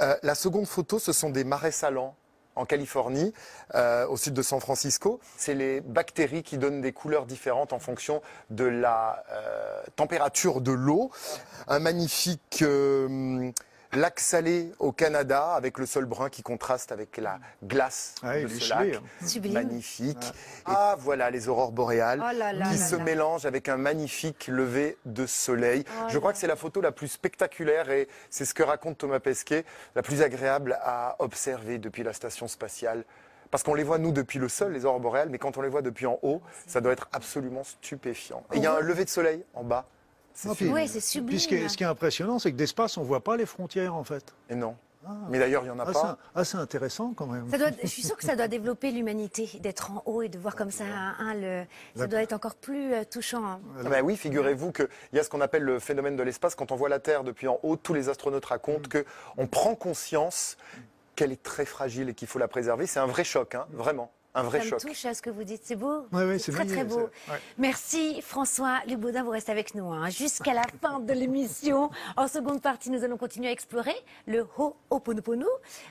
Euh, la seconde photo, ce sont des marais salants en Californie, euh, au sud de San Francisco. C'est les bactéries qui donnent des couleurs différentes en fonction de la euh, température de l'eau. Un magnifique euh, lac salé au Canada avec le sol brun qui contraste avec la glace Ah, de ce lac. hein. Magnifique. Ah, voilà les aurores boréales Oh là là qui là se là. mélangent avec un magnifique lever de soleil. Oh Je crois que c'est la photo la plus spectaculaire et c'est ce que raconte Thomas Pesquet, la plus agréable à observer depuis la station spatiale. Parce qu'on les voit, nous, depuis le sol, les aurores boréales, mais quand on les voit depuis en haut, ça doit être absolument stupéfiant. Et il y a un lever de soleil en bas. Sublime. Oui, c'est sublime. Puis ce qui est, ce qui est impressionnant, c'est que d'espace, on ne voit pas les frontières, en fait. Et non. Mais d'ailleurs, il n'y en a Assez, pas. assez intéressant, quand même. Ça doit, je suis sûre que ça doit développer l'humanité, d'être en haut et de voir comme ça, le, ça doit être encore plus euh, touchant. hein. Ah ben oui, figurez-vous qu'il y a ce qu'on appelle le phénomène de l'espace. Quand on voit la Terre depuis en haut, tous les astronautes racontent que on prend conscience qu'elle est très fragile et qu'il faut la préserver. C'est un vrai choc, hein, vraiment. Un vrai Ça me choc. touche à ce que vous dites, c'est beau. Ouais, ouais, c'est très très beau. ouais. Merci François Luc Baudin, vous restez avec nous hein, jusqu'à la [LAUGHS] fin de l'émission. En seconde partie, nous allons continuer à explorer le Ho'oponopono,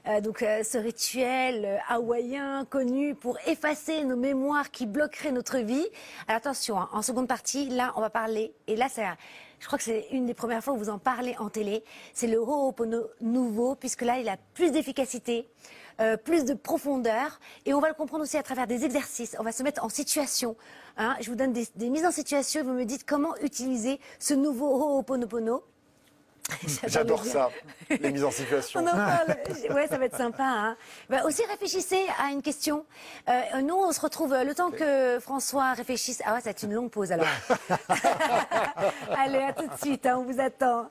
euh, donc euh, ce rituel euh, hawaïen connu pour effacer nos mémoires qui bloqueraient notre vie. Alors attention, hein, en seconde partie, là, on va parler, et là, ça, je crois que c'est une des premières fois où vous en parlez en télé. C'est le Ho'opono nouveau, puisque là, il a plus d'efficacité, euh, plus de profondeur, et on va le comprendre aussi à travers des exercices. On va se mettre en situation. hein. Je vous donne des, des mises en situation et vous me dites comment utiliser ce nouveau Ho'oponopono. [LAUGHS] J'adore ça, les mises en situation. On en parle. Ouais, ça va être sympa. Hein. Bah, aussi, réfléchissez à une question. Euh, nous, on se retrouve euh, le temps que François réfléchisse. Ah ouais, ça va être une longue pause alors. [LAUGHS] [LAUGHS] Allez, à tout de suite. hein, on vous attend.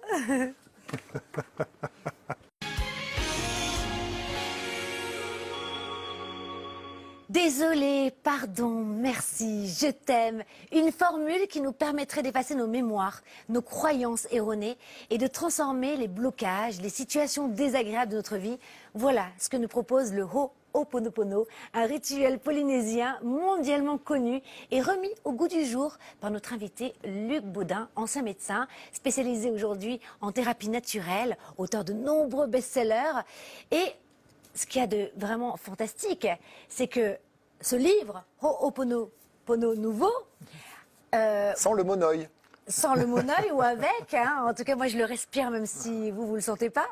Désolé, pardon, merci, je t'aime. Une formule qui nous permettrait d'effacer nos mémoires, nos croyances erronées et de transformer les blocages, les situations désagréables de notre vie. Voilà ce que nous propose le Ho'oponopono, un rituel polynésien mondialement connu et remis au goût du jour par notre invité Luc Baudin, ancien médecin, spécialisé aujourd'hui en thérapie naturelle, auteur de nombreux best-sellers et ce qu'il y a de vraiment fantastique, c'est que ce livre, Ho'oponopono Nouveau, euh, Sans le monoï. sans le monoeil ou avec, hein, en tout cas moi je le respire même si vous vous le sentez pas,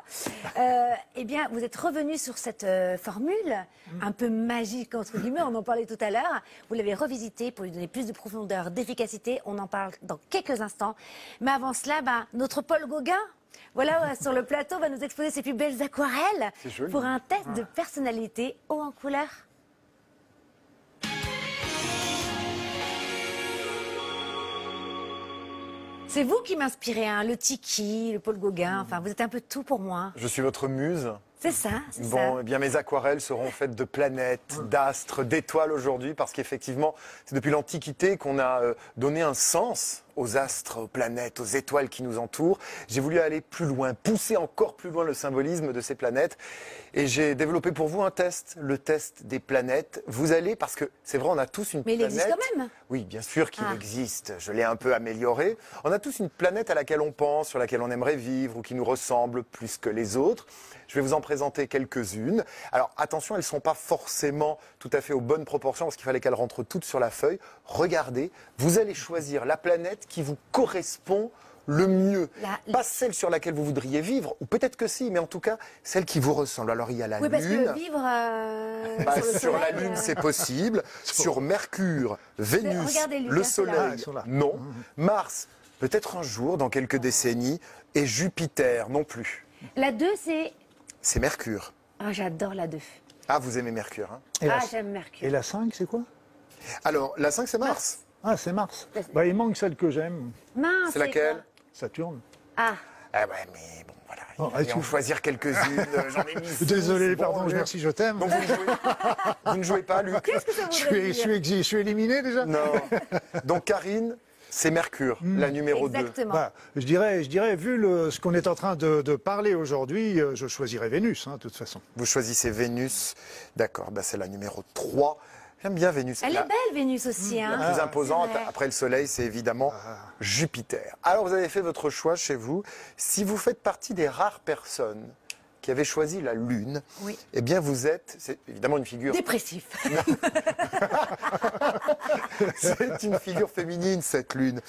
euh, eh bien vous êtes revenu sur cette euh, formule un peu magique entre guillemets, on en parlait tout à l'heure, vous l'avez revisité pour lui donner plus de profondeur, d'efficacité, on en parle dans quelques instants, mais avant cela, bah, notre Paul Gauguin, voilà, euh, sur le plateau, va nous exposer ses plus belles aquarelles pour un test de personnalité haut en couleur. C'est vous qui m'inspirez, hein, le Tiki, le Paul Gauguin, enfin vous êtes un peu tout pour moi. Je suis votre muse. C'est ça, c'est Bon, ça. eh bien mes aquarelles seront faites de planètes, d'astres, d'étoiles aujourd'hui, parce qu'effectivement, c'est depuis l'Antiquité qu'on a euh, donné un sens aux astres, aux planètes, aux étoiles qui nous entourent. J'ai voulu aller plus loin, pousser encore plus loin le symbolisme de ces planètes. Et j'ai développé pour vous un test, le test des planètes. Vous allez, parce que c'est vrai, on a tous une Mais il planète. existe quand même. Oui, bien sûr qu'il Ah. existe. Je l'ai un peu amélioré. On a tous une planète à laquelle on pense, sur laquelle on aimerait vivre ou qui nous ressemble plus que les autres. Je vais vous en présenter quelques-unes. Alors attention, elles ne sont pas forcément tout à fait aux bonnes proportions parce qu'il fallait qu'elles rentrent toutes sur la feuille. Regardez, vous allez choisir la planète qui vous correspond le mieux. La- Pas celle sur laquelle vous voudriez vivre, ou peut-être que si, mais en tout cas celle qui vous ressemble. Alors il y a la Oui, parce Lune. que vivre euh, Bah, sur, la Lune, euh, c'est possible. [LAUGHS] sur Mercure, Vénus, le. Ah, Soleil, là. non. Mars, peut-être un jour, dans quelques décennies. Et Jupiter, non plus. La 2, c'est. C'est Mercure. Ah, j'adore la 2. Ah, vous aimez Mercure. hein Et la, Ah, j'aime Mercure. et la 5, c'est quoi? Alors, la 5, c'est Mars. Ah, c'est Mars. Bah, Bah, il manque celle que j'aime, Mince, C'est laquelle Saturne. Ah, Ah ouais, mais bon, voilà. Oh, Il en tu- choisir quelques-unes. euh, J'en ai mis. Désolé, Bon, pardon, merci, je t'aime. Donc, vous ne jouez, vous ne jouez pas, Luc qu'est-ce que ça Je suis, je, suis, exi- je suis éliminé déjà Non. Donc, Karine, c'est Mercure, la numéro 2. Exactement. Bah, je, dirais, je dirais, vu le, ce qu'on est en train de, de parler aujourd'hui, euh, je choisirais Vénus, hein, de toute façon. Vous choisissez Vénus. D'accord, bah c'est la numéro 3. J'aime bien Vénus. Elle La- est belle, Vénus aussi. Hein. La plus imposante c'est vrai. après le Soleil, c'est évidemment Jupiter. Alors vous avez fait votre choix chez vous. Si vous faites partie des rares personnes qui avaient choisi la Lune, Oui. eh bien vous êtes, c'est évidemment une figure, Dépressif. [LAUGHS] c'est une figure féminine cette Lune.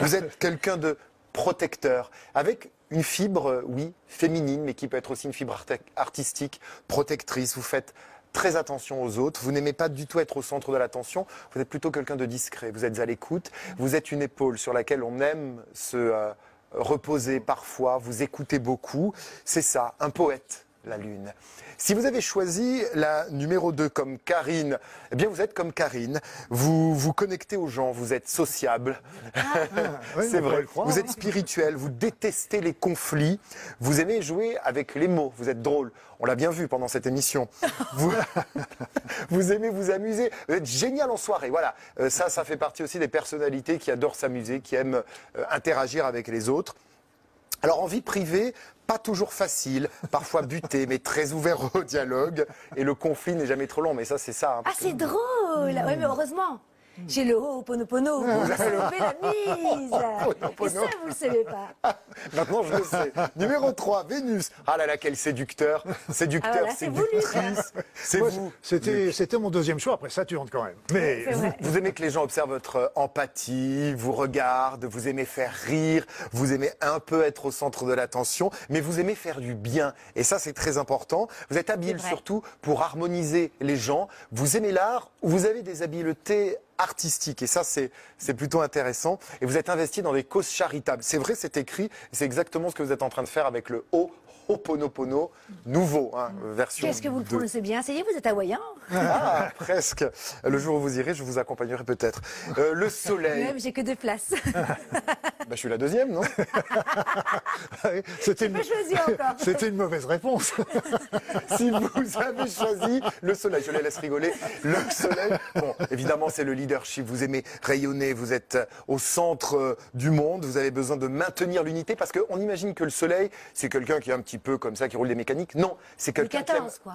Vous êtes quelqu'un de protecteur, avec une fibre, oui, féminine, mais qui peut être aussi une fibre artistique, protectrice. Vous faites très attention aux autres. Vous n'aimez pas du tout être au centre de l'attention. Vous êtes plutôt quelqu'un de discret. Vous êtes à l'écoute. Vous êtes une épaule sur laquelle on aime se euh, reposer parfois. Vous écoutez beaucoup. C'est ça, un poète, la Lune. Si vous avez choisi la numéro 2 comme Karine, eh bien vous êtes comme Karine. Vous vous connectez aux gens, vous êtes sociable. [LAUGHS] oui, C'est vrai. croire, Vous hein. êtes spirituel, vous détestez les conflits, vous aimez jouer avec les mots, vous êtes drôle. On l'a bien vu pendant cette émission. [LAUGHS] Vous, [LAUGHS] vous aimez vous amuser, vous êtes génial en soirée. Voilà, Euh, ça, ça fait partie aussi des personnalités qui adorent s'amuser, qui aiment euh, interagir avec les autres. Alors en vie privée, pas toujours facile, parfois buté, mais très ouvert au dialogue. Et le conflit n'est jamais trop long, mais ça c'est ça. hein. Ah, c'est drôle. Oui, mais heureusement. J'ai le Ho'oponopono. Vous avez levé la mise. Et ça, vous le savez pas. [LAUGHS] Maintenant, je le sais. Numéro 3, Vénus. Ah là là, quel séducteur. Séducteur, Ah voilà, c'est vous, séductrice. [LAUGHS] C'est vous. C'était, c'était mon deuxième choix, après Saturne quand même. Mais. Vous aimez que les gens observent votre euh, empathie, vous regardent, vous aimez faire rire, vous aimez un peu être au centre de l'attention, mais vous aimez faire du bien. Et ça, c'est très important. Vous êtes habile surtout pour harmoniser les gens. Vous aimez l'art, vous avez des habiletés artistiques. Et ça, c'est, c'est plutôt intéressant. Et vous êtes investi dans des causes charitables. C'est vrai, c'est écrit. C'est exactement ce que vous êtes en train de faire avec le O. Ho'oponopono, nouveau, hein, version Qu'est-ce que vous le 2. prononcez bien? Ça y est, vous êtes hawaïen Ah, [LAUGHS] presque. Le jour où vous irez, je vous accompagnerai peut-être. Euh, le [LAUGHS] soleil. Même, j'ai que deux places. [LAUGHS] Bah, je suis la deuxième, non? C'était, une, mauvaise réponse. Si vous avez choisi le soleil, je les laisse rigoler. Le soleil, bon, évidemment, c'est le leadership. Vous aimez rayonner, vous êtes au centre euh, du monde, vous avez besoin de maintenir l'unité parce qu'on imagine que le soleil, c'est quelqu'un qui est un petit peu comme ça, qui roule des mécaniques. Non, c'est quelqu'un qui aime 14, quoi.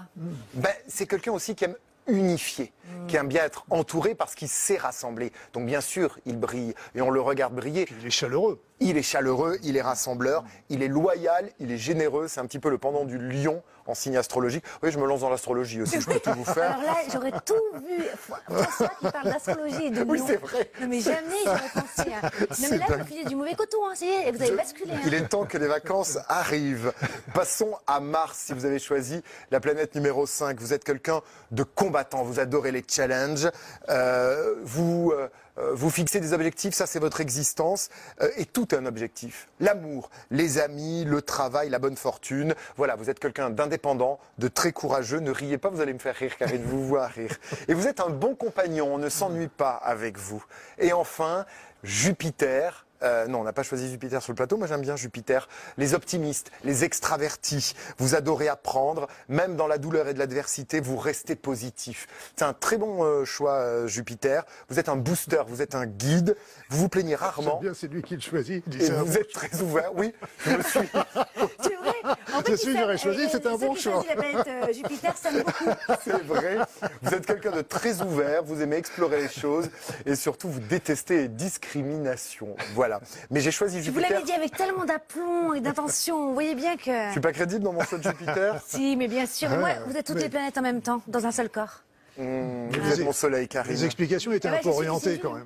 Ben, c'est quelqu'un aussi qui aime unifier, qui aime bien être entouré parce qu'il sait rassembler. Donc bien sûr, il brille et on le regarde briller. Il est chaleureux. Il est chaleureux, il est rassembleur, il est loyal, il est généreux. C'est un petit peu le pendant du lion en signe astrologique. Oui, je me lance dans l'astrologie aussi, je peux tout vous faire. [LAUGHS] Alors là, j'aurais tout vu. François qui parle d'astrologie et de [LAUGHS] Oui, c'est vrai. Non, mais jamais j'aurais pensé. hein. [LAUGHS] Non, mais là, vous filez du mauvais coton. Hein. Est, vous avez basculé. hein. Il est temps que les vacances arrivent. Passons à Mars, si vous avez choisi la planète numéro 5. Vous êtes quelqu'un de combattant, vous adorez les challenges, Euh, vous, euh, vous fixez des objectifs, ça c'est votre existence, Euh, et tout est un objectif. L'amour, les amis, le travail, la bonne fortune. Voilà, vous êtes quelqu'un d'indépendant, de très courageux. Ne riez pas, vous allez me faire rire, car il vous voit rire. Et vous êtes un bon compagnon, on ne s'ennuie pas avec vous. Et enfin, Jupiter, Euh, non, on n'a pas choisi Jupiter sur le plateau. Moi, j'aime bien Jupiter. Les optimistes, les extravertis. Vous adorez apprendre. Même dans la douleur et de l'adversité, vous restez positif. C'est un très bon euh, choix, euh, Jupiter. Vous êtes un booster, vous êtes un guide. Vous vous plaignez rarement. J'aime bien, c'est lui qui le choisit. Il dit, Et vous êtes très ouvert. Oui, je me suis. [LAUGHS] C'est. En C'est il celui que j'aurais choisi, euh, c'était un bon choix. la planète euh, Jupiter s'aiment beaucoup. [LAUGHS] C'est vrai. Vous êtes quelqu'un de très ouvert, vous aimez explorer les choses et surtout vous détestez les discriminations. Voilà. Mais j'ai choisi Je vous Jupiter. l'avais dit avec tellement d'aplomb et d'intention. Vous voyez bien que. Je suis pas crédible dans mon choix de Jupiter? Si, mais bien sûr. Moi, Ouais, vous êtes toutes mais- les planètes en même temps, dans un seul corps. Mmh, vous êtes mon soleil, Karine. Les explications étaient Ah ouais, un peu suis- quand même.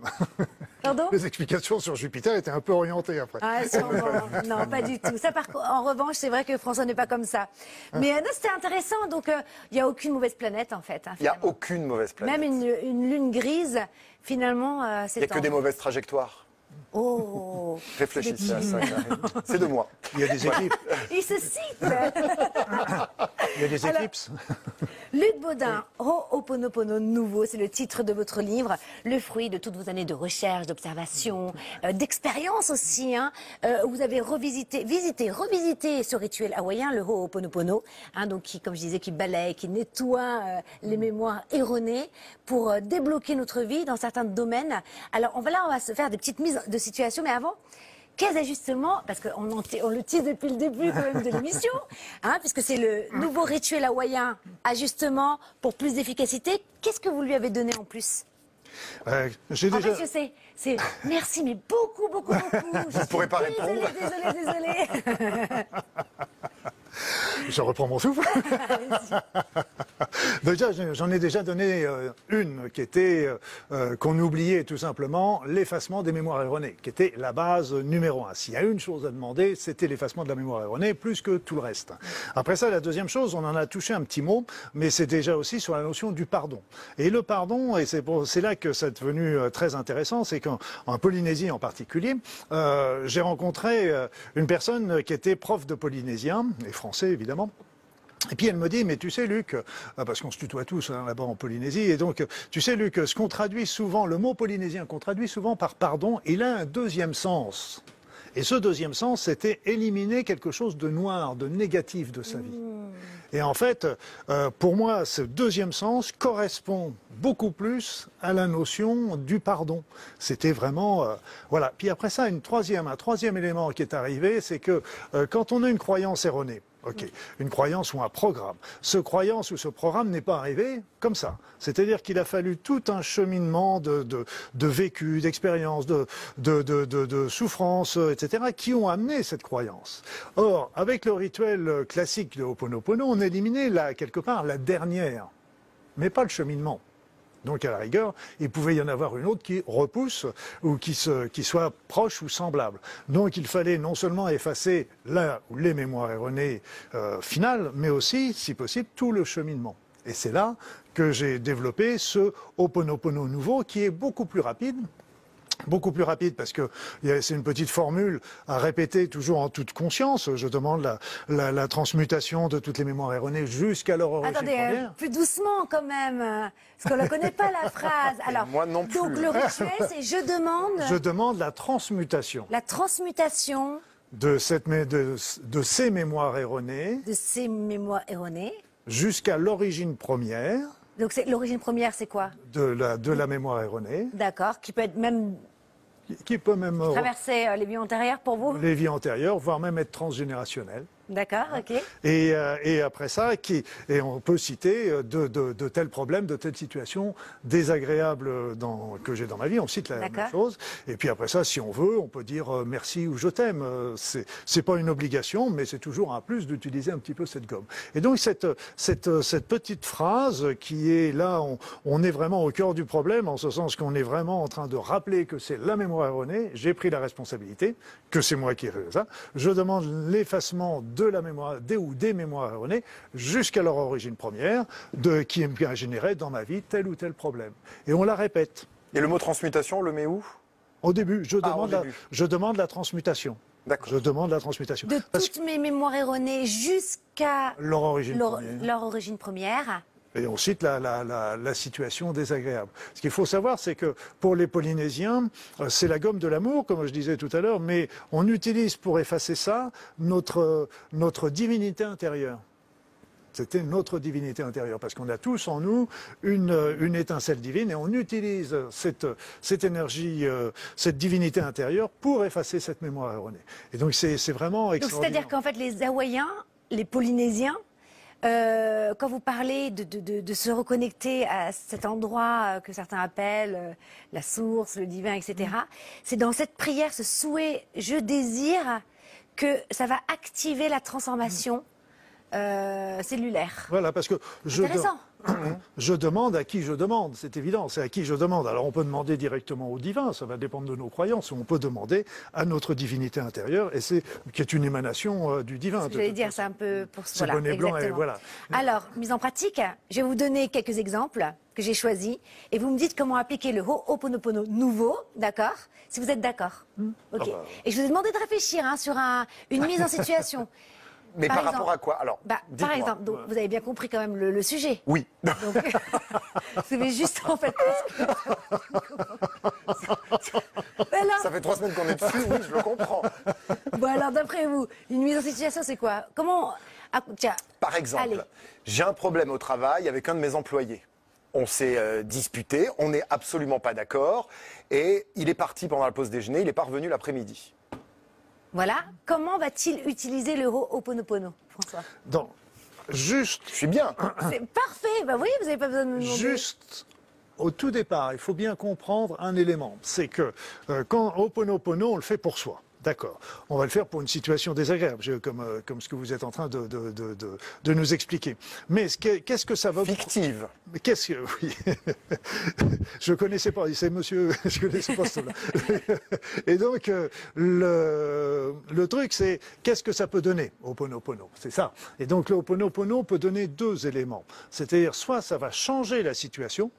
Pardon Les explications sur Jupiter étaient un peu orientées après. Ah, sûrement. Non, pas du tout. Ça, par en revanche, c'est vrai que François n'est pas comme ça. Mais euh, non, c'était intéressant. Donc, euh, il n'y a aucune mauvaise planète, en fait. hein, Il n'y a aucune mauvaise planète. Même une, une lune grise, finalement, euh, c'est Il n'y a que des mauvaises trajectoires. Oh Réfléchissez à ça. C'est de moi. Il y a des éclipses. Il se cite Il y a des éclipses. Luc Baudin, Ho'oponopono nouveau, c'est le titre de votre livre, le fruit de toutes vos années de recherche, d'observation, euh, d'expérience aussi. Hein. Euh, vous avez revisité, visité, revisité ce rituel hawaïen, le Ho'oponopono, hein, donc qui, comme je disais, qui balaye, qui nettoie euh, les mémoires erronées pour euh, débloquer notre vie dans certains domaines. Alors on va là, on va se faire des petites mises de situation, mais avant. Quels ajustements, parce qu'on on le tisse depuis le début quand même de l'émission, [LAUGHS] hein, puisque c'est le nouveau rituel hawaïen, ajustement pour plus d'efficacité, qu'est-ce que vous lui avez donné en plus? Euh, J'ai En déjà. fait, je sais, c'est [LAUGHS] merci, mais beaucoup, beaucoup, beaucoup. Je pourrez suis pas répondre. Désolée, désolée. [LAUGHS] Je reprends mon souffle. déjà, j'en ai déjà donné euh, une qui était euh, euh, qu'on oubliait tout simplement l'effacement des mémoires erronées, qui était la base numéro un. S'il y a une chose à demander, c'était l'effacement de la mémoire erronée, plus que tout le reste. Après ça, la deuxième chose, on en a touché un petit mot, mais c'est déjà aussi sur la notion du pardon. Et le pardon, et c'est là que c'est devenu euh, très intéressant, c'est qu'en en Polynésie en particulier, euh, j'ai rencontré une personne qui était prof de polynésien, et français évidemment, et puis elle me dit, mais tu sais Luc, euh, parce qu'on se tutoie tous hein, là-bas en Polynésie, et donc euh, tu sais Luc, ce qu'on traduit souvent, le mot polynésien qu'on traduit souvent par pardon, il a un deuxième sens. Et ce deuxième sens, c'était éliminer quelque chose de noir, de négatif de sa vie. Et en fait, euh, pour moi, ce deuxième sens correspond beaucoup plus à la notion du pardon. C'était vraiment, euh, voilà. Puis après ça, une troisième, un troisième élément qui est arrivé, c'est que euh, quand on a une croyance erronée, Une croyance ou un programme. Ce croyance ou ce programme n'est pas arrivé comme ça. C'est-à-dire qu'il a fallu tout un cheminement de, de, de vécu, d'expérience, de, de, souffrance, euh, etc., qui ont amené cette croyance. Or, avec le rituel classique de Ho'oponopono, on éliminait là, quelque part la dernière, mais pas le cheminement. Donc à la rigueur, il pouvait y en avoir une autre qui repousse ou qui, soit proche ou semblable. Donc il fallait non seulement effacer là ou les mémoires erronées euh, finales, mais aussi, si possible, tout le cheminement. Et c'est là que j'ai développé ce Ho'oponopono nouveau qui est beaucoup plus rapide, beaucoup plus rapide parce que c'est une petite formule à répéter toujours en toute conscience. Je demande la, la- la transmutation de toutes les mémoires erronées jusqu'à leur origine Attendez, euh, première. plus doucement quand même, euh, parce qu'on ne connaît pas la [LAUGHS] phrase. Alors, moi non plus. Donc le rituel, c'est je demande Je demande la transmutation la transmutation de, cette, mé- de, de ces mémoires erronées de ces mémoires erronées. jusqu'à l'origine première Donc l'origine première, c'est quoi? De la, de la mémoire erronée, D'accord, qui peut être même qui, peut même euh, traverser euh, les vies antérieures pour vous? les vies antérieures, voire même être transgénérationnelle. D'accord, ok. Et, euh, et après ça, qui, et on peut citer euh, de, de, de tels problèmes, de telles situations désagréables dans, que j'ai dans ma vie. On cite la même chose. Et puis après ça, si on veut, on peut dire euh, merci ou je t'aime. C'est, c'est pas une obligation, mais c'est toujours un plus d'utiliser un petit peu cette gomme. Et donc cette, cette, cette petite phrase qui est là, on, on est vraiment au cœur du problème, en ce sens qu'on est vraiment en train de rappeler que c'est la mémoire erronée. J'ai pris la responsabilité, que c'est moi qui ai fait ça. Je demande l'effacement de la mémoire, des ou des mémoires erronées, jusqu'à leur origine première, de, qui a généré dans ma vie tel ou tel problème. Et on la répète. Et le mot transmutation, on le met où? Au début, je Ah, au demande, la, je demande la transmutation. D'accord. Je demande la transmutation. De Parce toutes mes mémoires erronées jusqu'à leur origine leur, première. leur origine première. Et ensuite, la, la, la, la situation désagréable. Ce qu'il faut savoir, c'est que pour les Polynésiens, euh, c'est la gomme de l'amour, comme je disais tout à l'heure, mais on utilise pour effacer ça notre, notre divinité intérieure. C'était notre divinité intérieure, parce qu'on a tous en nous une, une, étincelle divine et on utilise cette, cette énergie, euh, cette divinité intérieure pour effacer cette mémoire erronée. Et donc c'est vraiment extraordinaire. C'est-à-dire qu'en fait les Hawaïens, les Polynésiens, euh, quand vous parlez de, de, de, se reconnecter à cet endroit euh, que certains appellent euh, la source, le divin, etc., mm. c'est dans cette prière, ce souhait, je désire, que ça va activer la transformation. Euh, cellulaire. Voilà, parce que je, de... [CLEARS THROAT] je demande à qui je demande, c'est évident, c'est à qui je demande. Alors on peut demander directement au divin, ça va dépendre de nos croyances, ou on peut demander à notre divinité intérieure, et c'est qui est une émanation euh, du divin. Je vais dire, c'est un peu pour ce voilà, bonnet blanc et voilà. Alors, mise en pratique, je vais vous donner quelques exemples que j'ai choisis, et vous me dites comment appliquer le Ho'oponopono nouveau, d'accord? Si vous êtes d'accord. Hmm. Ok. Ah bah. Et je vous ai demandé de réfléchir hein, sur un, une mise en situation. [LAUGHS] Mais par, rapport à quoi? Alors, bah, Par exemple, donc, vous avez bien compris quand même le, le sujet. Oui. Donc, [LAUGHS] vous juste en fait. [LAUGHS] Ça fait trois semaines qu'on est dessus, oui, je le comprends. Bon alors, d'après vous, une mise en situation, c'est quoi? Comment ah, Tiens. Par exemple, j'ai un problème au travail avec un de mes employés. On s'est euh, disputé, on n'est absolument pas d'accord, et il est parti pendant la pause déjeuner, il est pas revenu l'après-midi. Voilà. Comment va-t-il utiliser le Ho'oponopono, François? Donc, juste. Je suis bien. [COUGHS] C'est parfait. Bah oui, vous n'avez pas besoin de me demander. Juste. Au tout départ, il faut bien comprendre un élément, c'est que euh, quand Ho'oponopono, on le fait pour soi. D'accord. On va le faire pour une situation désagréable, comme, euh, comme ce que vous êtes en train de, de, de, de nous expliquer. Mais qu'est-ce que ça va... Fictive. Mais qu'est-ce que... Oui. [LAUGHS] je connaissais pas, c'est monsieur... [LAUGHS] Je connaissais pas cela. Et donc, euh, le, le truc, c'est qu'est-ce que ça peut donner au Ponopono? C'est ça. Et donc, le Ponopono peut donner deux éléments. C'est-à-dire, soit ça va changer la situation,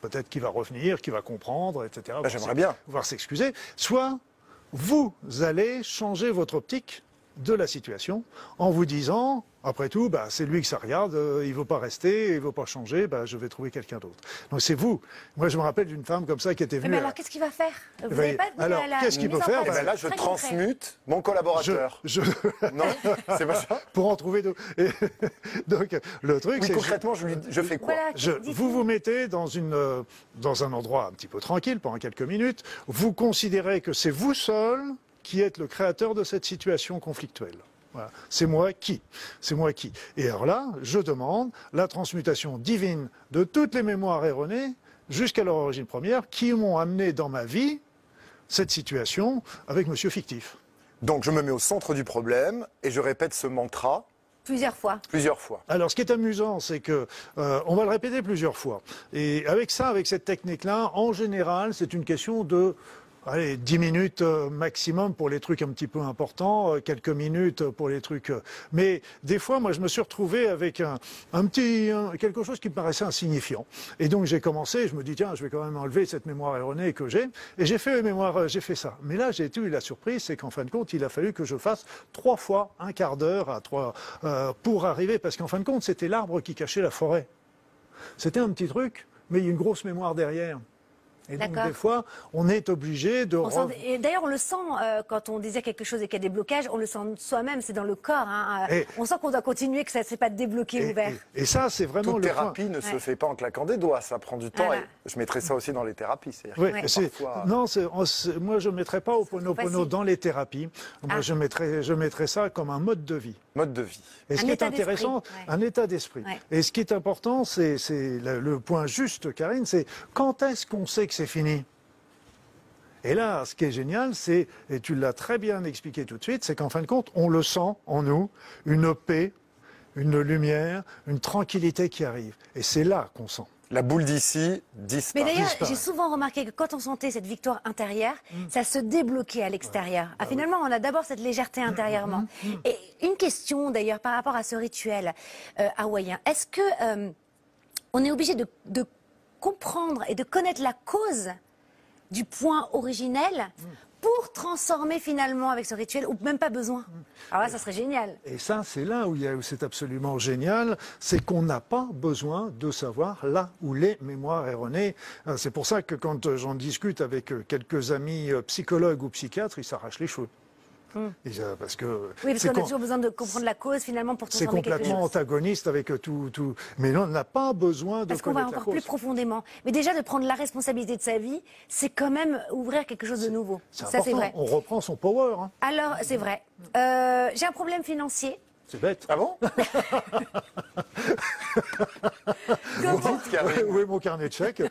peut-être qu'il va revenir, qu'il va comprendre, etc. Ben, J'aimerais bien. Voir s'excuser. Soit vous allez changer votre optique de la situation en vous disant après tout, bah, c'est lui que ça regarde, euh, il ne veut pas rester, il ne veut pas changer, bah, je vais trouver quelqu'un d'autre. Donc c'est vous. Moi, je me rappelle d'une femme comme ça qui était venue. Mais alors, qu'est-ce qu'il va faire? Vous n'avez pas Alors, qu'est-ce qu'il peut faire? eh ben Là, je transmute mon collaborateur. Je, [LAUGHS] non, c'est pas ça. [LAUGHS] Pour en trouver d'autres. [LAUGHS] Donc, le truc, oui, c'est. concrètement, je, lui, je fais quoi? Je, Vous vous mettez dans, une, euh, dans un endroit un petit peu tranquille pendant quelques minutes. Vous considérez que c'est vous seul qui êtes le créateur de cette situation conflictuelle. Voilà. C'est moi qui. C'est moi qui. Et alors là, je demande la transmutation divine de toutes les mémoires erronées jusqu'à leur origine première qui m'ont amené dans ma vie cette situation avec monsieur fictif. Donc je me mets au centre du problème et je répète ce mantra. Plusieurs fois. Plusieurs fois. Alors, ce qui est amusant, c'est que euh, on va le répéter plusieurs fois. Et avec ça, avec cette technique-là, en général, c'est une question de Allez, 10 minutes euh, maximum pour les trucs un petit peu importants, euh, quelques minutes pour les trucs. Euh, mais des fois, moi, je me suis retrouvé avec un, petit quelque chose qui me paraissait insignifiant. Et donc j'ai commencé. Je me dis tiens, je vais quand même enlever cette mémoire erronée que j'ai. Et j'ai fait mémoire, j'ai fait ça. Mais là, j'ai eu la surprise, c'est qu'en fin de compte, il a fallu que je fasse trois fois un quart d'heure à trois pour arriver, parce qu'en fin de compte, c'était l'arbre qui cachait la forêt. C'était un petit truc, mais il y a une grosse mémoire derrière. Et donc, des fois, on est obligé de. Et d'ailleurs, on le sent euh, quand on désire quelque chose et qu'il y a des blocages, on le sent soi-même, c'est dans le corps. Hein, euh, on sent qu'on doit continuer, que ça ne s'est pas débloqué, ouvert. Et, ça, c'est vraiment Toute le thérapie ne se fait pas en claquant des doigts, ça prend du temps. Et je mettrai ça aussi dans les thérapies. Oui, parfois... Non, moi, je ne mettrais pas au Ponopono dans les thérapies. Moi, ah. je, mettrais, je mettrais ça comme un mode de vie. Mode de vie. Et ce qui est intéressant, un état d'esprit. Et ce qui est important, c'est le, le point juste, Karine, c'est quand est-ce qu'on sait que c'est fini et là, ce qui est génial, c'est, et tu l'as très bien expliqué tout de suite, c'est qu'en fin de compte, on le sent en nous, une paix, une lumière, une tranquillité qui arrive. Et c'est là qu'on sent. La boule d'ici disparaît. Mais d'ailleurs, j'ai souvent remarqué que quand on sentait cette victoire intérieure, mm. ça se débloquait à l'extérieur. Ah, ah finalement, on a d'abord cette légèreté mm, intérieurement. Mm, et une question d'ailleurs par rapport à ce rituel euh, hawaïen. Est-ce que euh, on est obligé de, de comprendre et de connaître la cause du point originel pour transformer finalement avec ce rituel ou même pas besoin. Alors là, ça serait génial. Et ça, c'est là où, c'est absolument génial, c'est qu'on n'a pas besoin de savoir là où les mémoires erronées. Euh, C'est pour ça que quand j'en discute avec euh, quelques amis euh, psychologues ou psychiatres, ils s'arrachent les cheveux. Et, euh, parce que. Oui, parce qu'on a toujours besoin de comprendre la cause finalement pour c'est complètement chose. antagoniste avec tout, tout. Mais là, on n'a pas besoin de Parce qu'on va encore plus cause. profondément. Mais déjà, de prendre la responsabilité de sa vie, c'est quand même ouvrir quelque chose de nouveau. C'est Ça, c'est important. vrai. On reprend son power. hein. Alors, c'est vrai. Euh, J'ai un problème financier. C'est bête. Ah bon [LAUGHS] Vous dites, Karine. Où est mon carnet de chèques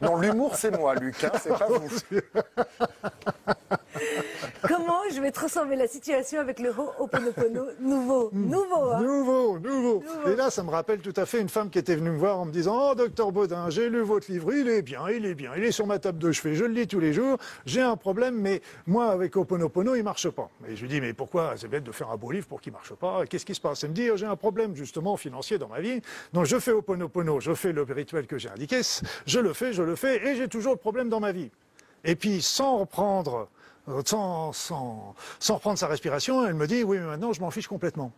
Non, l'humour, c'est moi, Luc, hein, c'est pas vous. [LAUGHS] [LAUGHS] Comment je vais transformer la situation avec le Ho'oponopono? Nouveau Nouveau, hein. Nouveau, nouveau. Et là, ça me rappelle tout à fait une femme qui était venue me voir en me disant Oh, docteur Baudin, j'ai lu votre livre, il est bien, il est bien, il est sur ma table de chevet, je le lis tous les jours, j'ai un problème, mais moi, avec Oponopono, il marche pas. Et je lui dis Mais pourquoi? C'est bête de faire un beau livre pour qu'il marche pas. Qu'est-ce qui se passe? Elle me dit Oh, J'ai un problème, justement, financier dans ma vie. Donc, je fais Oponopono, je fais le rituel que j'ai indiqué, je le fais, je le fais, et j'ai toujours le problème dans ma vie. Et puis, sans reprendre, sans, sans, sans reprendre sa respiration, elle me dit Oui, mais maintenant, je m'en fiche complètement.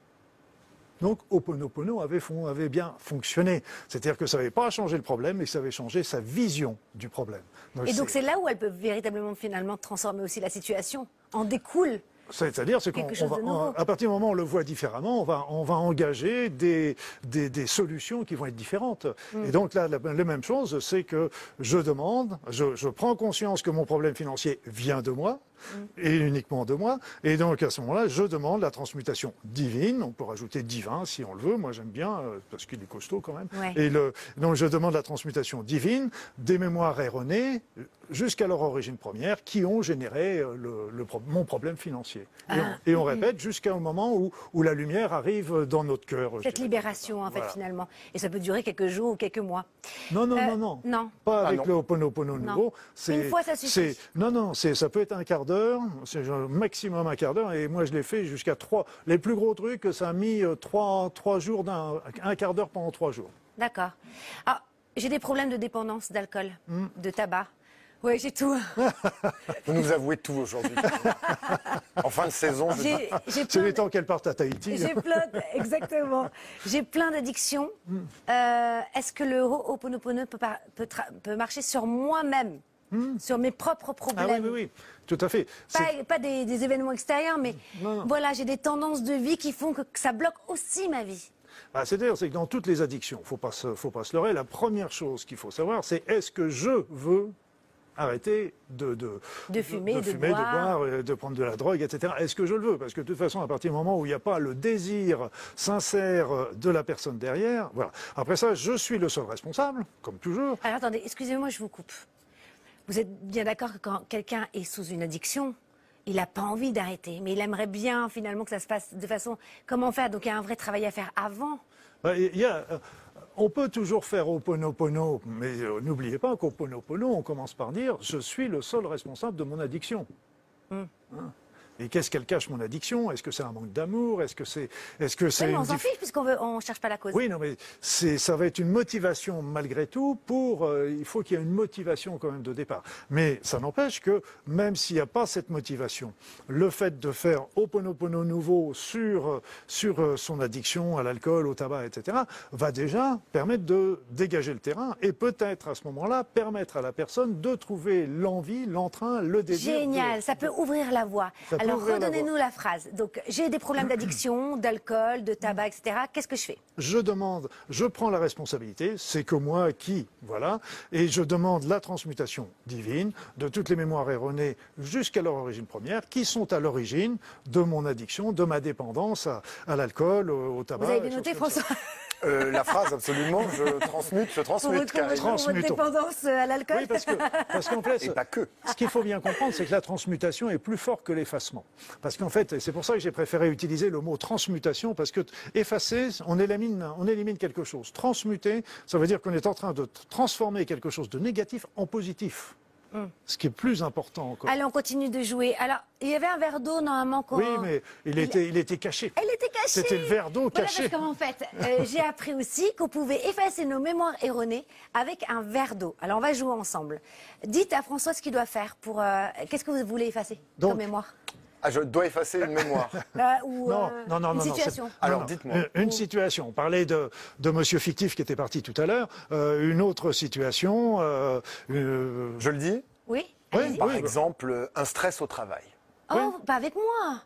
Donc, Oponopono avait, avait bien fonctionné. C'est-à-dire que ça n'avait pas changé le problème, mais que ça avait changé sa vision du problème. Et donc, c'est là où elle peut véritablement finalement transformer aussi la situation. En découle. C'est-à-dire, c'est qu'on à partir du moment où on le voit différemment, on va, on va engager des, des, des solutions qui vont être différentes. Mm. Et donc là, la, la même chose, c'est que je demande, je, je prends conscience que mon problème financier vient de moi. Et uniquement de moi. Et donc à ce moment-là, je demande la transmutation divine. On peut rajouter divin si on le veut. Moi, j'aime bien euh, parce qu'il est costaud quand même. Ouais. Et le, donc je demande la transmutation divine des mémoires erronées jusqu'à leur origine première qui ont généré euh, le, le pro- mon problème financier. Et, on, et on répète jusqu'au moment où, où la lumière arrive dans notre cœur. Cette libération, en fait, Voilà. finalement. Et ça peut durer quelques jours ou quelques mois. Non, non, Euh, non, non. non. Pas Ah, avec non. le Ho'oponopono nouveau. Une fois, ça suffit. c'est- Non, non, c'est, ça peut être un quart d'heure, c'est maximum un quart d'heure, et moi je l'ai fait jusqu'à trois. Les plus gros trucs, ça a mis euh, trois, trois jours, d'un, un quart d'heure pendant trois jours. D'accord. Ah, j'ai des problèmes de dépendance d'alcool, Hmm. de tabac. Oui, j'ai tout. [LAUGHS] Vous nous avouez tout aujourd'hui. [LAUGHS] en fin de saison, je- J'ai j'ai C'est les temps qu'elle parte à Tahiti. J'ai plein, exactement. J'ai plein d'addictions. Euh, Est-ce que le Ho'oponopono peut, par- peut, tra- peut marcher sur moi-même, sur mes propres Ah problèmes oui, oui, oui, tout à fait. C'est- Pas, pas des, des événements extérieurs, mais Non, voilà, j'ai des tendances de vie qui font que, que ça bloque aussi ma vie. Ah, C'est-à-dire, c'est que dans toutes les addictions, faut pas se, faut pas se leurrer. La première chose qu'il faut savoir, c'est est-ce que je veux arrêter de, de, De fumer, de fumer, boire. de boire, euh, de prendre de la drogue, etc. Est-ce que je le veux? Parce que de toute façon, à partir du moment où il n'y a pas le désir sincère euh, de la personne derrière, voilà. Après ça, je suis le seul responsable, comme toujours. Alors attendez, excusez-moi, je vous coupe. Vous êtes bien d'accord que quand quelqu'un est sous une addiction, il n'a pas envie d'arrêter, mais il aimerait bien finalement que ça se passe de façon... Comment faire? Donc il y a un vrai travail à faire avant. Bah, y a, euh, on peut toujours faire Oponopono, mais euh, n'oubliez pas qu'Oponopono, on commence par dire je suis le seul responsable de mon addiction. Hmm. Hein? Et qu'est-ce qu'elle cache mon addiction? Est-ce que c'est un manque d'amour? Est-ce que c'est, est-ce que c'est Oui, mais on s'en fiche puisqu'on ne on cherche pas la cause. Oui, non, mais c'est, ça va être une motivation malgré tout pour. euh, il faut qu'il y ait une motivation quand même de départ. Mais ça n'empêche que même s'il n'y a pas cette motivation, le fait de faire Oponopono nouveau sur, sur euh, son addiction à l'alcool, au tabac, etc., va déjà permettre de dégager le terrain et peut-être à ce moment-là permettre à la personne de trouver l'envie, l'entrain, le désir. de- Génial, ça peut ouvrir la voie. Ça Alors redonnez-nous la phrase. Donc j'ai des problèmes d'addiction, [CLEARS THROAT] d'alcool, de tabac, etc. Qu'est-ce que je fais? Je demande, je prends la responsabilité, c'est que moi qui, voilà, et je demande la transmutation divine de toutes les mémoires erronées jusqu'à leur origine première, qui sont à l'origine de mon addiction, de ma dépendance à, à l'alcool, au, au tabac. Vous avez noté. François? Euh, la phrase, absolument, je transmute, je Pour transmute, pour votre dépendance à l'alcool Oui, parce que, parce qu'en fait, Et pas que. ce qu'il faut bien comprendre, c'est que la transmutation est plus forte que l'effacement. Parce qu'en fait, c'est pour ça que j'ai préféré utiliser le mot transmutation, parce que effacer, on élimine, on élimine quelque chose. Transmuter, ça veut dire qu'on est en train de transformer quelque chose de négatif en positif. Ce qui est plus important encore. Allez, on continue de jouer. Alors, il y avait un verre d'eau normalement qu'on... Oui, mais il était, il était caché. Elle était cachée. C'était le verre d'eau Voilà, caché. parce qu'en fait, euh, [LAUGHS] j'ai appris aussi qu'on pouvait effacer nos mémoires erronées avec un verre d'eau. Alors, on va jouer ensemble. Dites à François ce qu'il doit faire pour... euh, Qu'est-ce que vous voulez effacer Donc- comme mémoire? Ah, je dois effacer une mémoire. Euh, [LAUGHS] Ou Non, euh, non, non, une non, non, situation c'est- Alors, non, non. dites-moi. Une, une situation. On parlait de, de monsieur fictif qui était parti tout à l'heure. Euh, une autre situation. euh, euh, Je le dis Oui. Par Oui. exemple, euh, un stress au travail. Oh, pas avec moi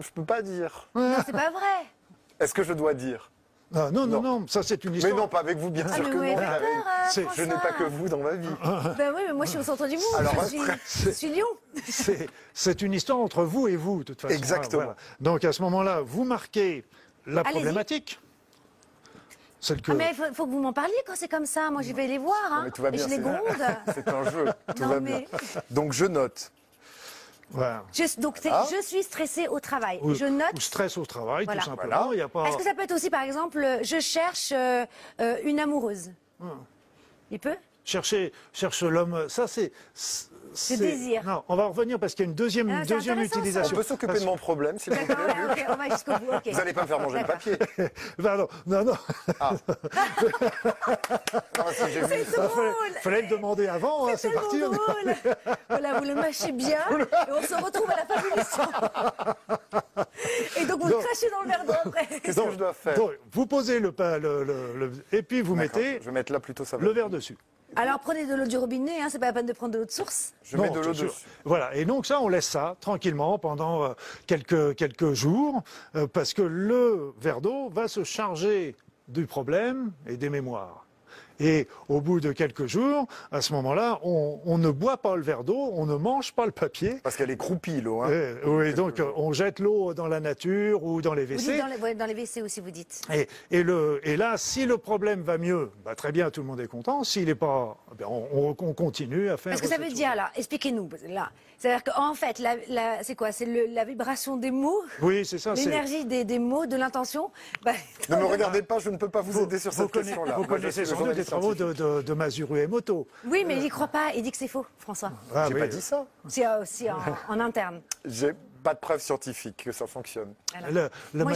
Je peux pas dire. Non, c'est pas vrai Est-ce que je dois dire? Ah, non, non, Non. non, ça c'est une Mais histoire. non, pas avec vous, bien Ah, sûr mais que vous non. peur, euh, C'est- Je n'ai pas que vous dans ma vie. [LAUGHS] Ben oui, mais moi je suis au centre du monde. Alors, je, suis, après, je suis Lyon. C'est- une histoire entre vous et vous, de toute façon. Exactement. Voilà. Donc à ce moment-là, vous marquez la problématique. Celle que... Ah, mais il faut, faut que vous m'en parliez quand c'est comme ça. Moi je vais les voir. Hein. mais tout va Et bien, je les c'est- gronde. [LAUGHS] C'est un jeu. Tout Non, va mais- bien. Donc je note. Voilà. Je, donc Ah. je suis stressée au travail. Ou, je note. ou stress au travail, Voilà. tout simplement. Voilà. Il y a pas... Est-ce que ça peut être aussi par exemple, euh, je cherche euh, euh, une amoureuse? Il peut? Chercher, cherche l'homme, ça c'est... c'est- désir. Non, on va revenir parce qu'il y a une deuxième, Ah, deuxième intéressant, ça. On utilisation. peut s'occuper de mon problème, s'il vous plaît. On va jusqu'au bout. Vous n'allez pas me faire manger le papier. [LAUGHS] Pardon, non, non, Ah, [LAUGHS] C'est drôle fallait le demander avant, hein, c'est tellement parti. drôle. Voilà, vous le mâchez bien et on se retrouve à la fin de l'émission. Et donc vous le Donc- crachez dans le verre d'eau après. Qu'est-ce que je dois faire? Donc, vous posez le, pain, le, le- le- et puis vous mettez Je vais mettre là plutôt ça. va. le verre dessus. Alors prenez de l'eau du robinet, hein, c'est pas la peine de prendre de l'eau de source. Je Non, mets de l'eau dessus. Voilà, et donc ça, on laisse ça tranquillement pendant euh, quelques, quelques jours, euh, parce que le verre d'eau va se charger du problème et des mémoires. Et au bout de quelques jours, à ce moment-là, on, on ne boit pas le verre d'eau, on ne mange pas le papier. Parce qu'elle est croupie, l'eau. Hein. Et, oui, donc euh, on jette l'eau dans la nature ou dans les Vous dites WC. dans les, ouais, dans les WC aussi, vous dites. Et, et le, et là, si le problème va mieux, bah, très bien, tout le monde est content. S'il n'est pas, ben, on, on- on continue à faire. Parce que ça veut chose. dire là, expliquez-nous là. C'est-à-dire qu'en fait, la, la- c'est quoi? C'est la vibration des mots, Oui, c'est ça. l'énergie des, des mots, de l'intention? Bah, Ne me [LAUGHS] regardez pas, je ne peux pas vous, Vous, aider sur vous cette question-là. vous connaissez sans doute journaliste travaux de, de, de Mazuru Emoto. Oui, mais il y croit pas. Il dit que c'est faux, François. Ah, J'ai oui. pas dit ça. C'est euh, aussi en, en interne. Pas de preuves scientifiques que ça fonctionne. Voilà. Le, Moi,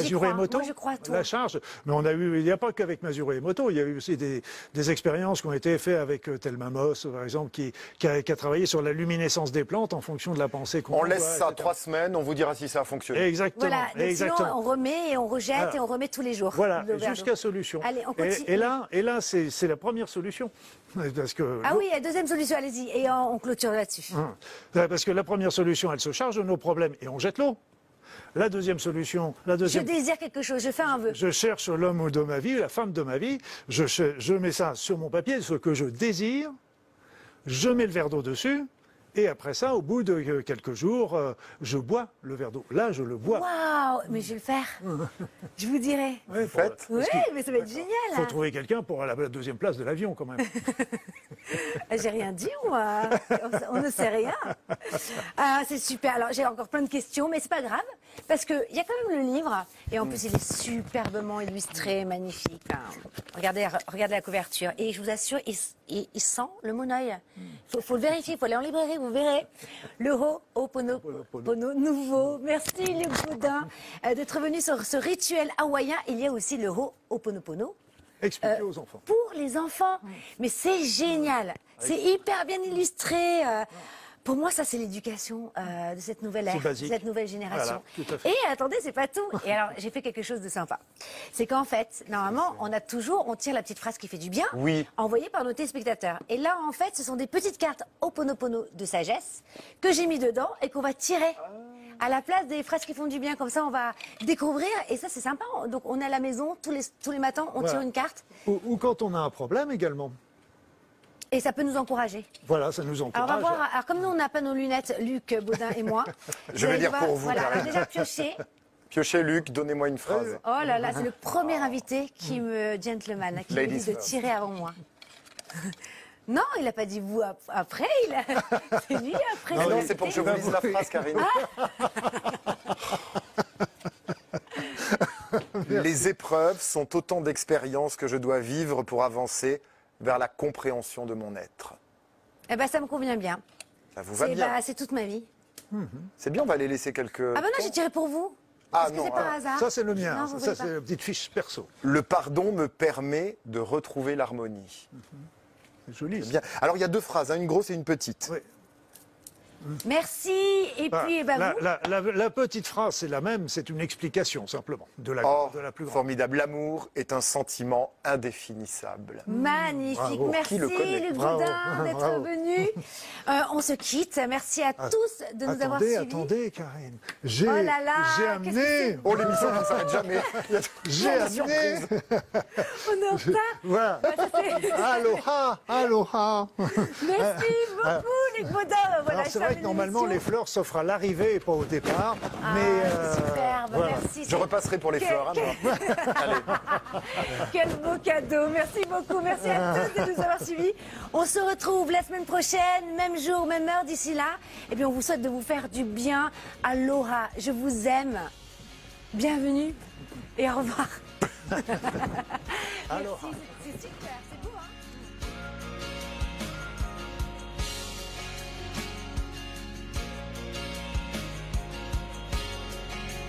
crois à tout. la charge. Mais on a eu, il n'y a pas qu'avec Mazuru Emoto, il y a eu aussi des, des expériences qui ont été faites avec euh, Thelma Moss, par exemple, qui, qui, a, qui a travaillé sur la luminescence des plantes en fonction de la pensée qu'on On voit, laisse ça etc. trois semaines, on vous dira si ça a fonctionné. Exactement. Voilà. Donc exactement. sinon, on remet et on rejette Voilà. et on remet tous les jours. Voilà, jusqu'à solution. Allez, on et, continue. et là, et là c'est la première solution. [LAUGHS] Parce que Ah oui, la deuxième solution, allez-y. Et on, on clôture là-dessus. Hum. Parce que la première solution, elle se charge de nos problèmes et on jette l'eau. La deuxième solution, la Je deuxième. désire quelque chose, je fais un vœu. Je cherche l'homme de ma vie, la femme de ma vie. Je, je mets ça sur mon papier, ce que je désire. Je mets le verre d'eau dessus. Et après ça, au bout de euh, quelques jours, euh, je bois le verre d'eau. Là, je le bois. Waouh, mais je vais le faire. [LAUGHS] Je vous dirai. Ouais, faut- Faites. Oui, mais ça va être génial. faut hein. trouver quelqu'un pour la la deuxième place de l'avion, quand même. [LAUGHS] Ah, J'ai rien dit, moi. On, ne sait rien. Ah, c'est super. Alors, j'ai encore plein de questions, mais c'est pas grave. Parce qu'il y a quand même le livre. Et en plus, il est superbement illustré, magnifique. Regardez, regardez la couverture. Et je vous assure, il, il- il sent le monoeil. Il faut, faut le vérifier. Il faut aller en librairie, vous verrez. Le Ho'oponopono nouveau. Merci, Luc Boudin, euh, d'être venu sur ce rituel hawaïen. Il y a aussi le Ho'oponopono Expliquez aux enfants. pour les enfants. Mais c'est génial. C'est hyper bien illustré. euh, Pour moi, ça, c'est l'éducation euh, de cette nouvelle ère, de cette nouvelle génération. Voilà. Et attendez, c'est pas tout. Et alors, j'ai fait quelque chose de sympa. C'est qu'en fait, normalement, on a toujours, on tire la petite phrase qui fait du bien, Oui. envoyée par nos téléspectateurs. Et là, en fait, ce sont des petites cartes Oponopono de sagesse que j'ai mis dedans et qu'on va tirer. À la place des phrases qui font du bien, comme ça on va découvrir et ça c'est sympa. Donc on est à la maison tous les, tous les matins, on Voilà. tire une carte Ou, ou quand on a un problème également. Et ça peut nous encourager. Voilà, ça nous Alors, encourage. on va voir. Alors, comme nous, on n'a pas nos lunettes, Luc, Baudin et moi. [LAUGHS] Je vais lire voir- pour vous, Voilà, Karine. déjà pioché. [LAUGHS] Piochez Luc, donnez-moi une phrase. Oh là là, c'est le premier invité qui me gentleman, qui me Ladies dit de tirer avant moi. [LAUGHS] Non, il n'a pas dit vous ap- après, il a... c'est lui après. Ah non, l'invité. c'est pour que je vous lise la phrase, Karine. Les épreuves sont autant d'expériences que je dois vivre pour avancer vers la compréhension de mon être. Eh ben, ça me convient bien. Ça vous va C'est bien. bah, c'est toute ma vie. C'est bien, on va les laisser quelques. Ah ben non, j'ai tiré pour vous. Ah non, ah, hasard Ça, c'est le mien. Non, ça, c'est pas. la petite fiche perso. Le pardon me permet de retrouver l'harmonie. C'est joli. Bien. Alors il y a deux phrases, hein, une grosse et une petite. Oui. Merci. Et Voilà. puis, eh ben, la, vous. la- la- la petite phrase, c'est la même, c'est une explication simplement de la, Oh, de la plus grande. formidable. L'amour est un sentiment indéfinissable. Magnifique. Bravo. Merci le Luc. Boudin [LAUGHS] d'être venu. Euh, on se quitte. Merci à tous de nous avoir attendez, suivis. attendez, Karine. J'ai Oh là là, amené, Oh, l'émission ne s'arrête jamais. [LAUGHS] J'ai amené. [LAUGHS] On est en retard. voilà. Fait- Aloha, aloha. Merci beaucoup, Luc Boudin. Voilà, Fait normalement les fleurs s'offrent à l'arrivée et pas au départ. Ah, mais euh, superbe, voilà. merci. Je repasserai pour les Quel- fleurs. hein, [LAUGHS] moi. Allez. [LAUGHS] Quel beau cadeau. Merci beaucoup. Merci à tous de nous avoir suivis. On se retrouve la semaine prochaine, même jour, même heure d'ici là. Et puis on vous souhaite de vous faire du bien. Aloha. Je vous aime. Bienvenue et au revoir. [LAUGHS] Merci, c'est super.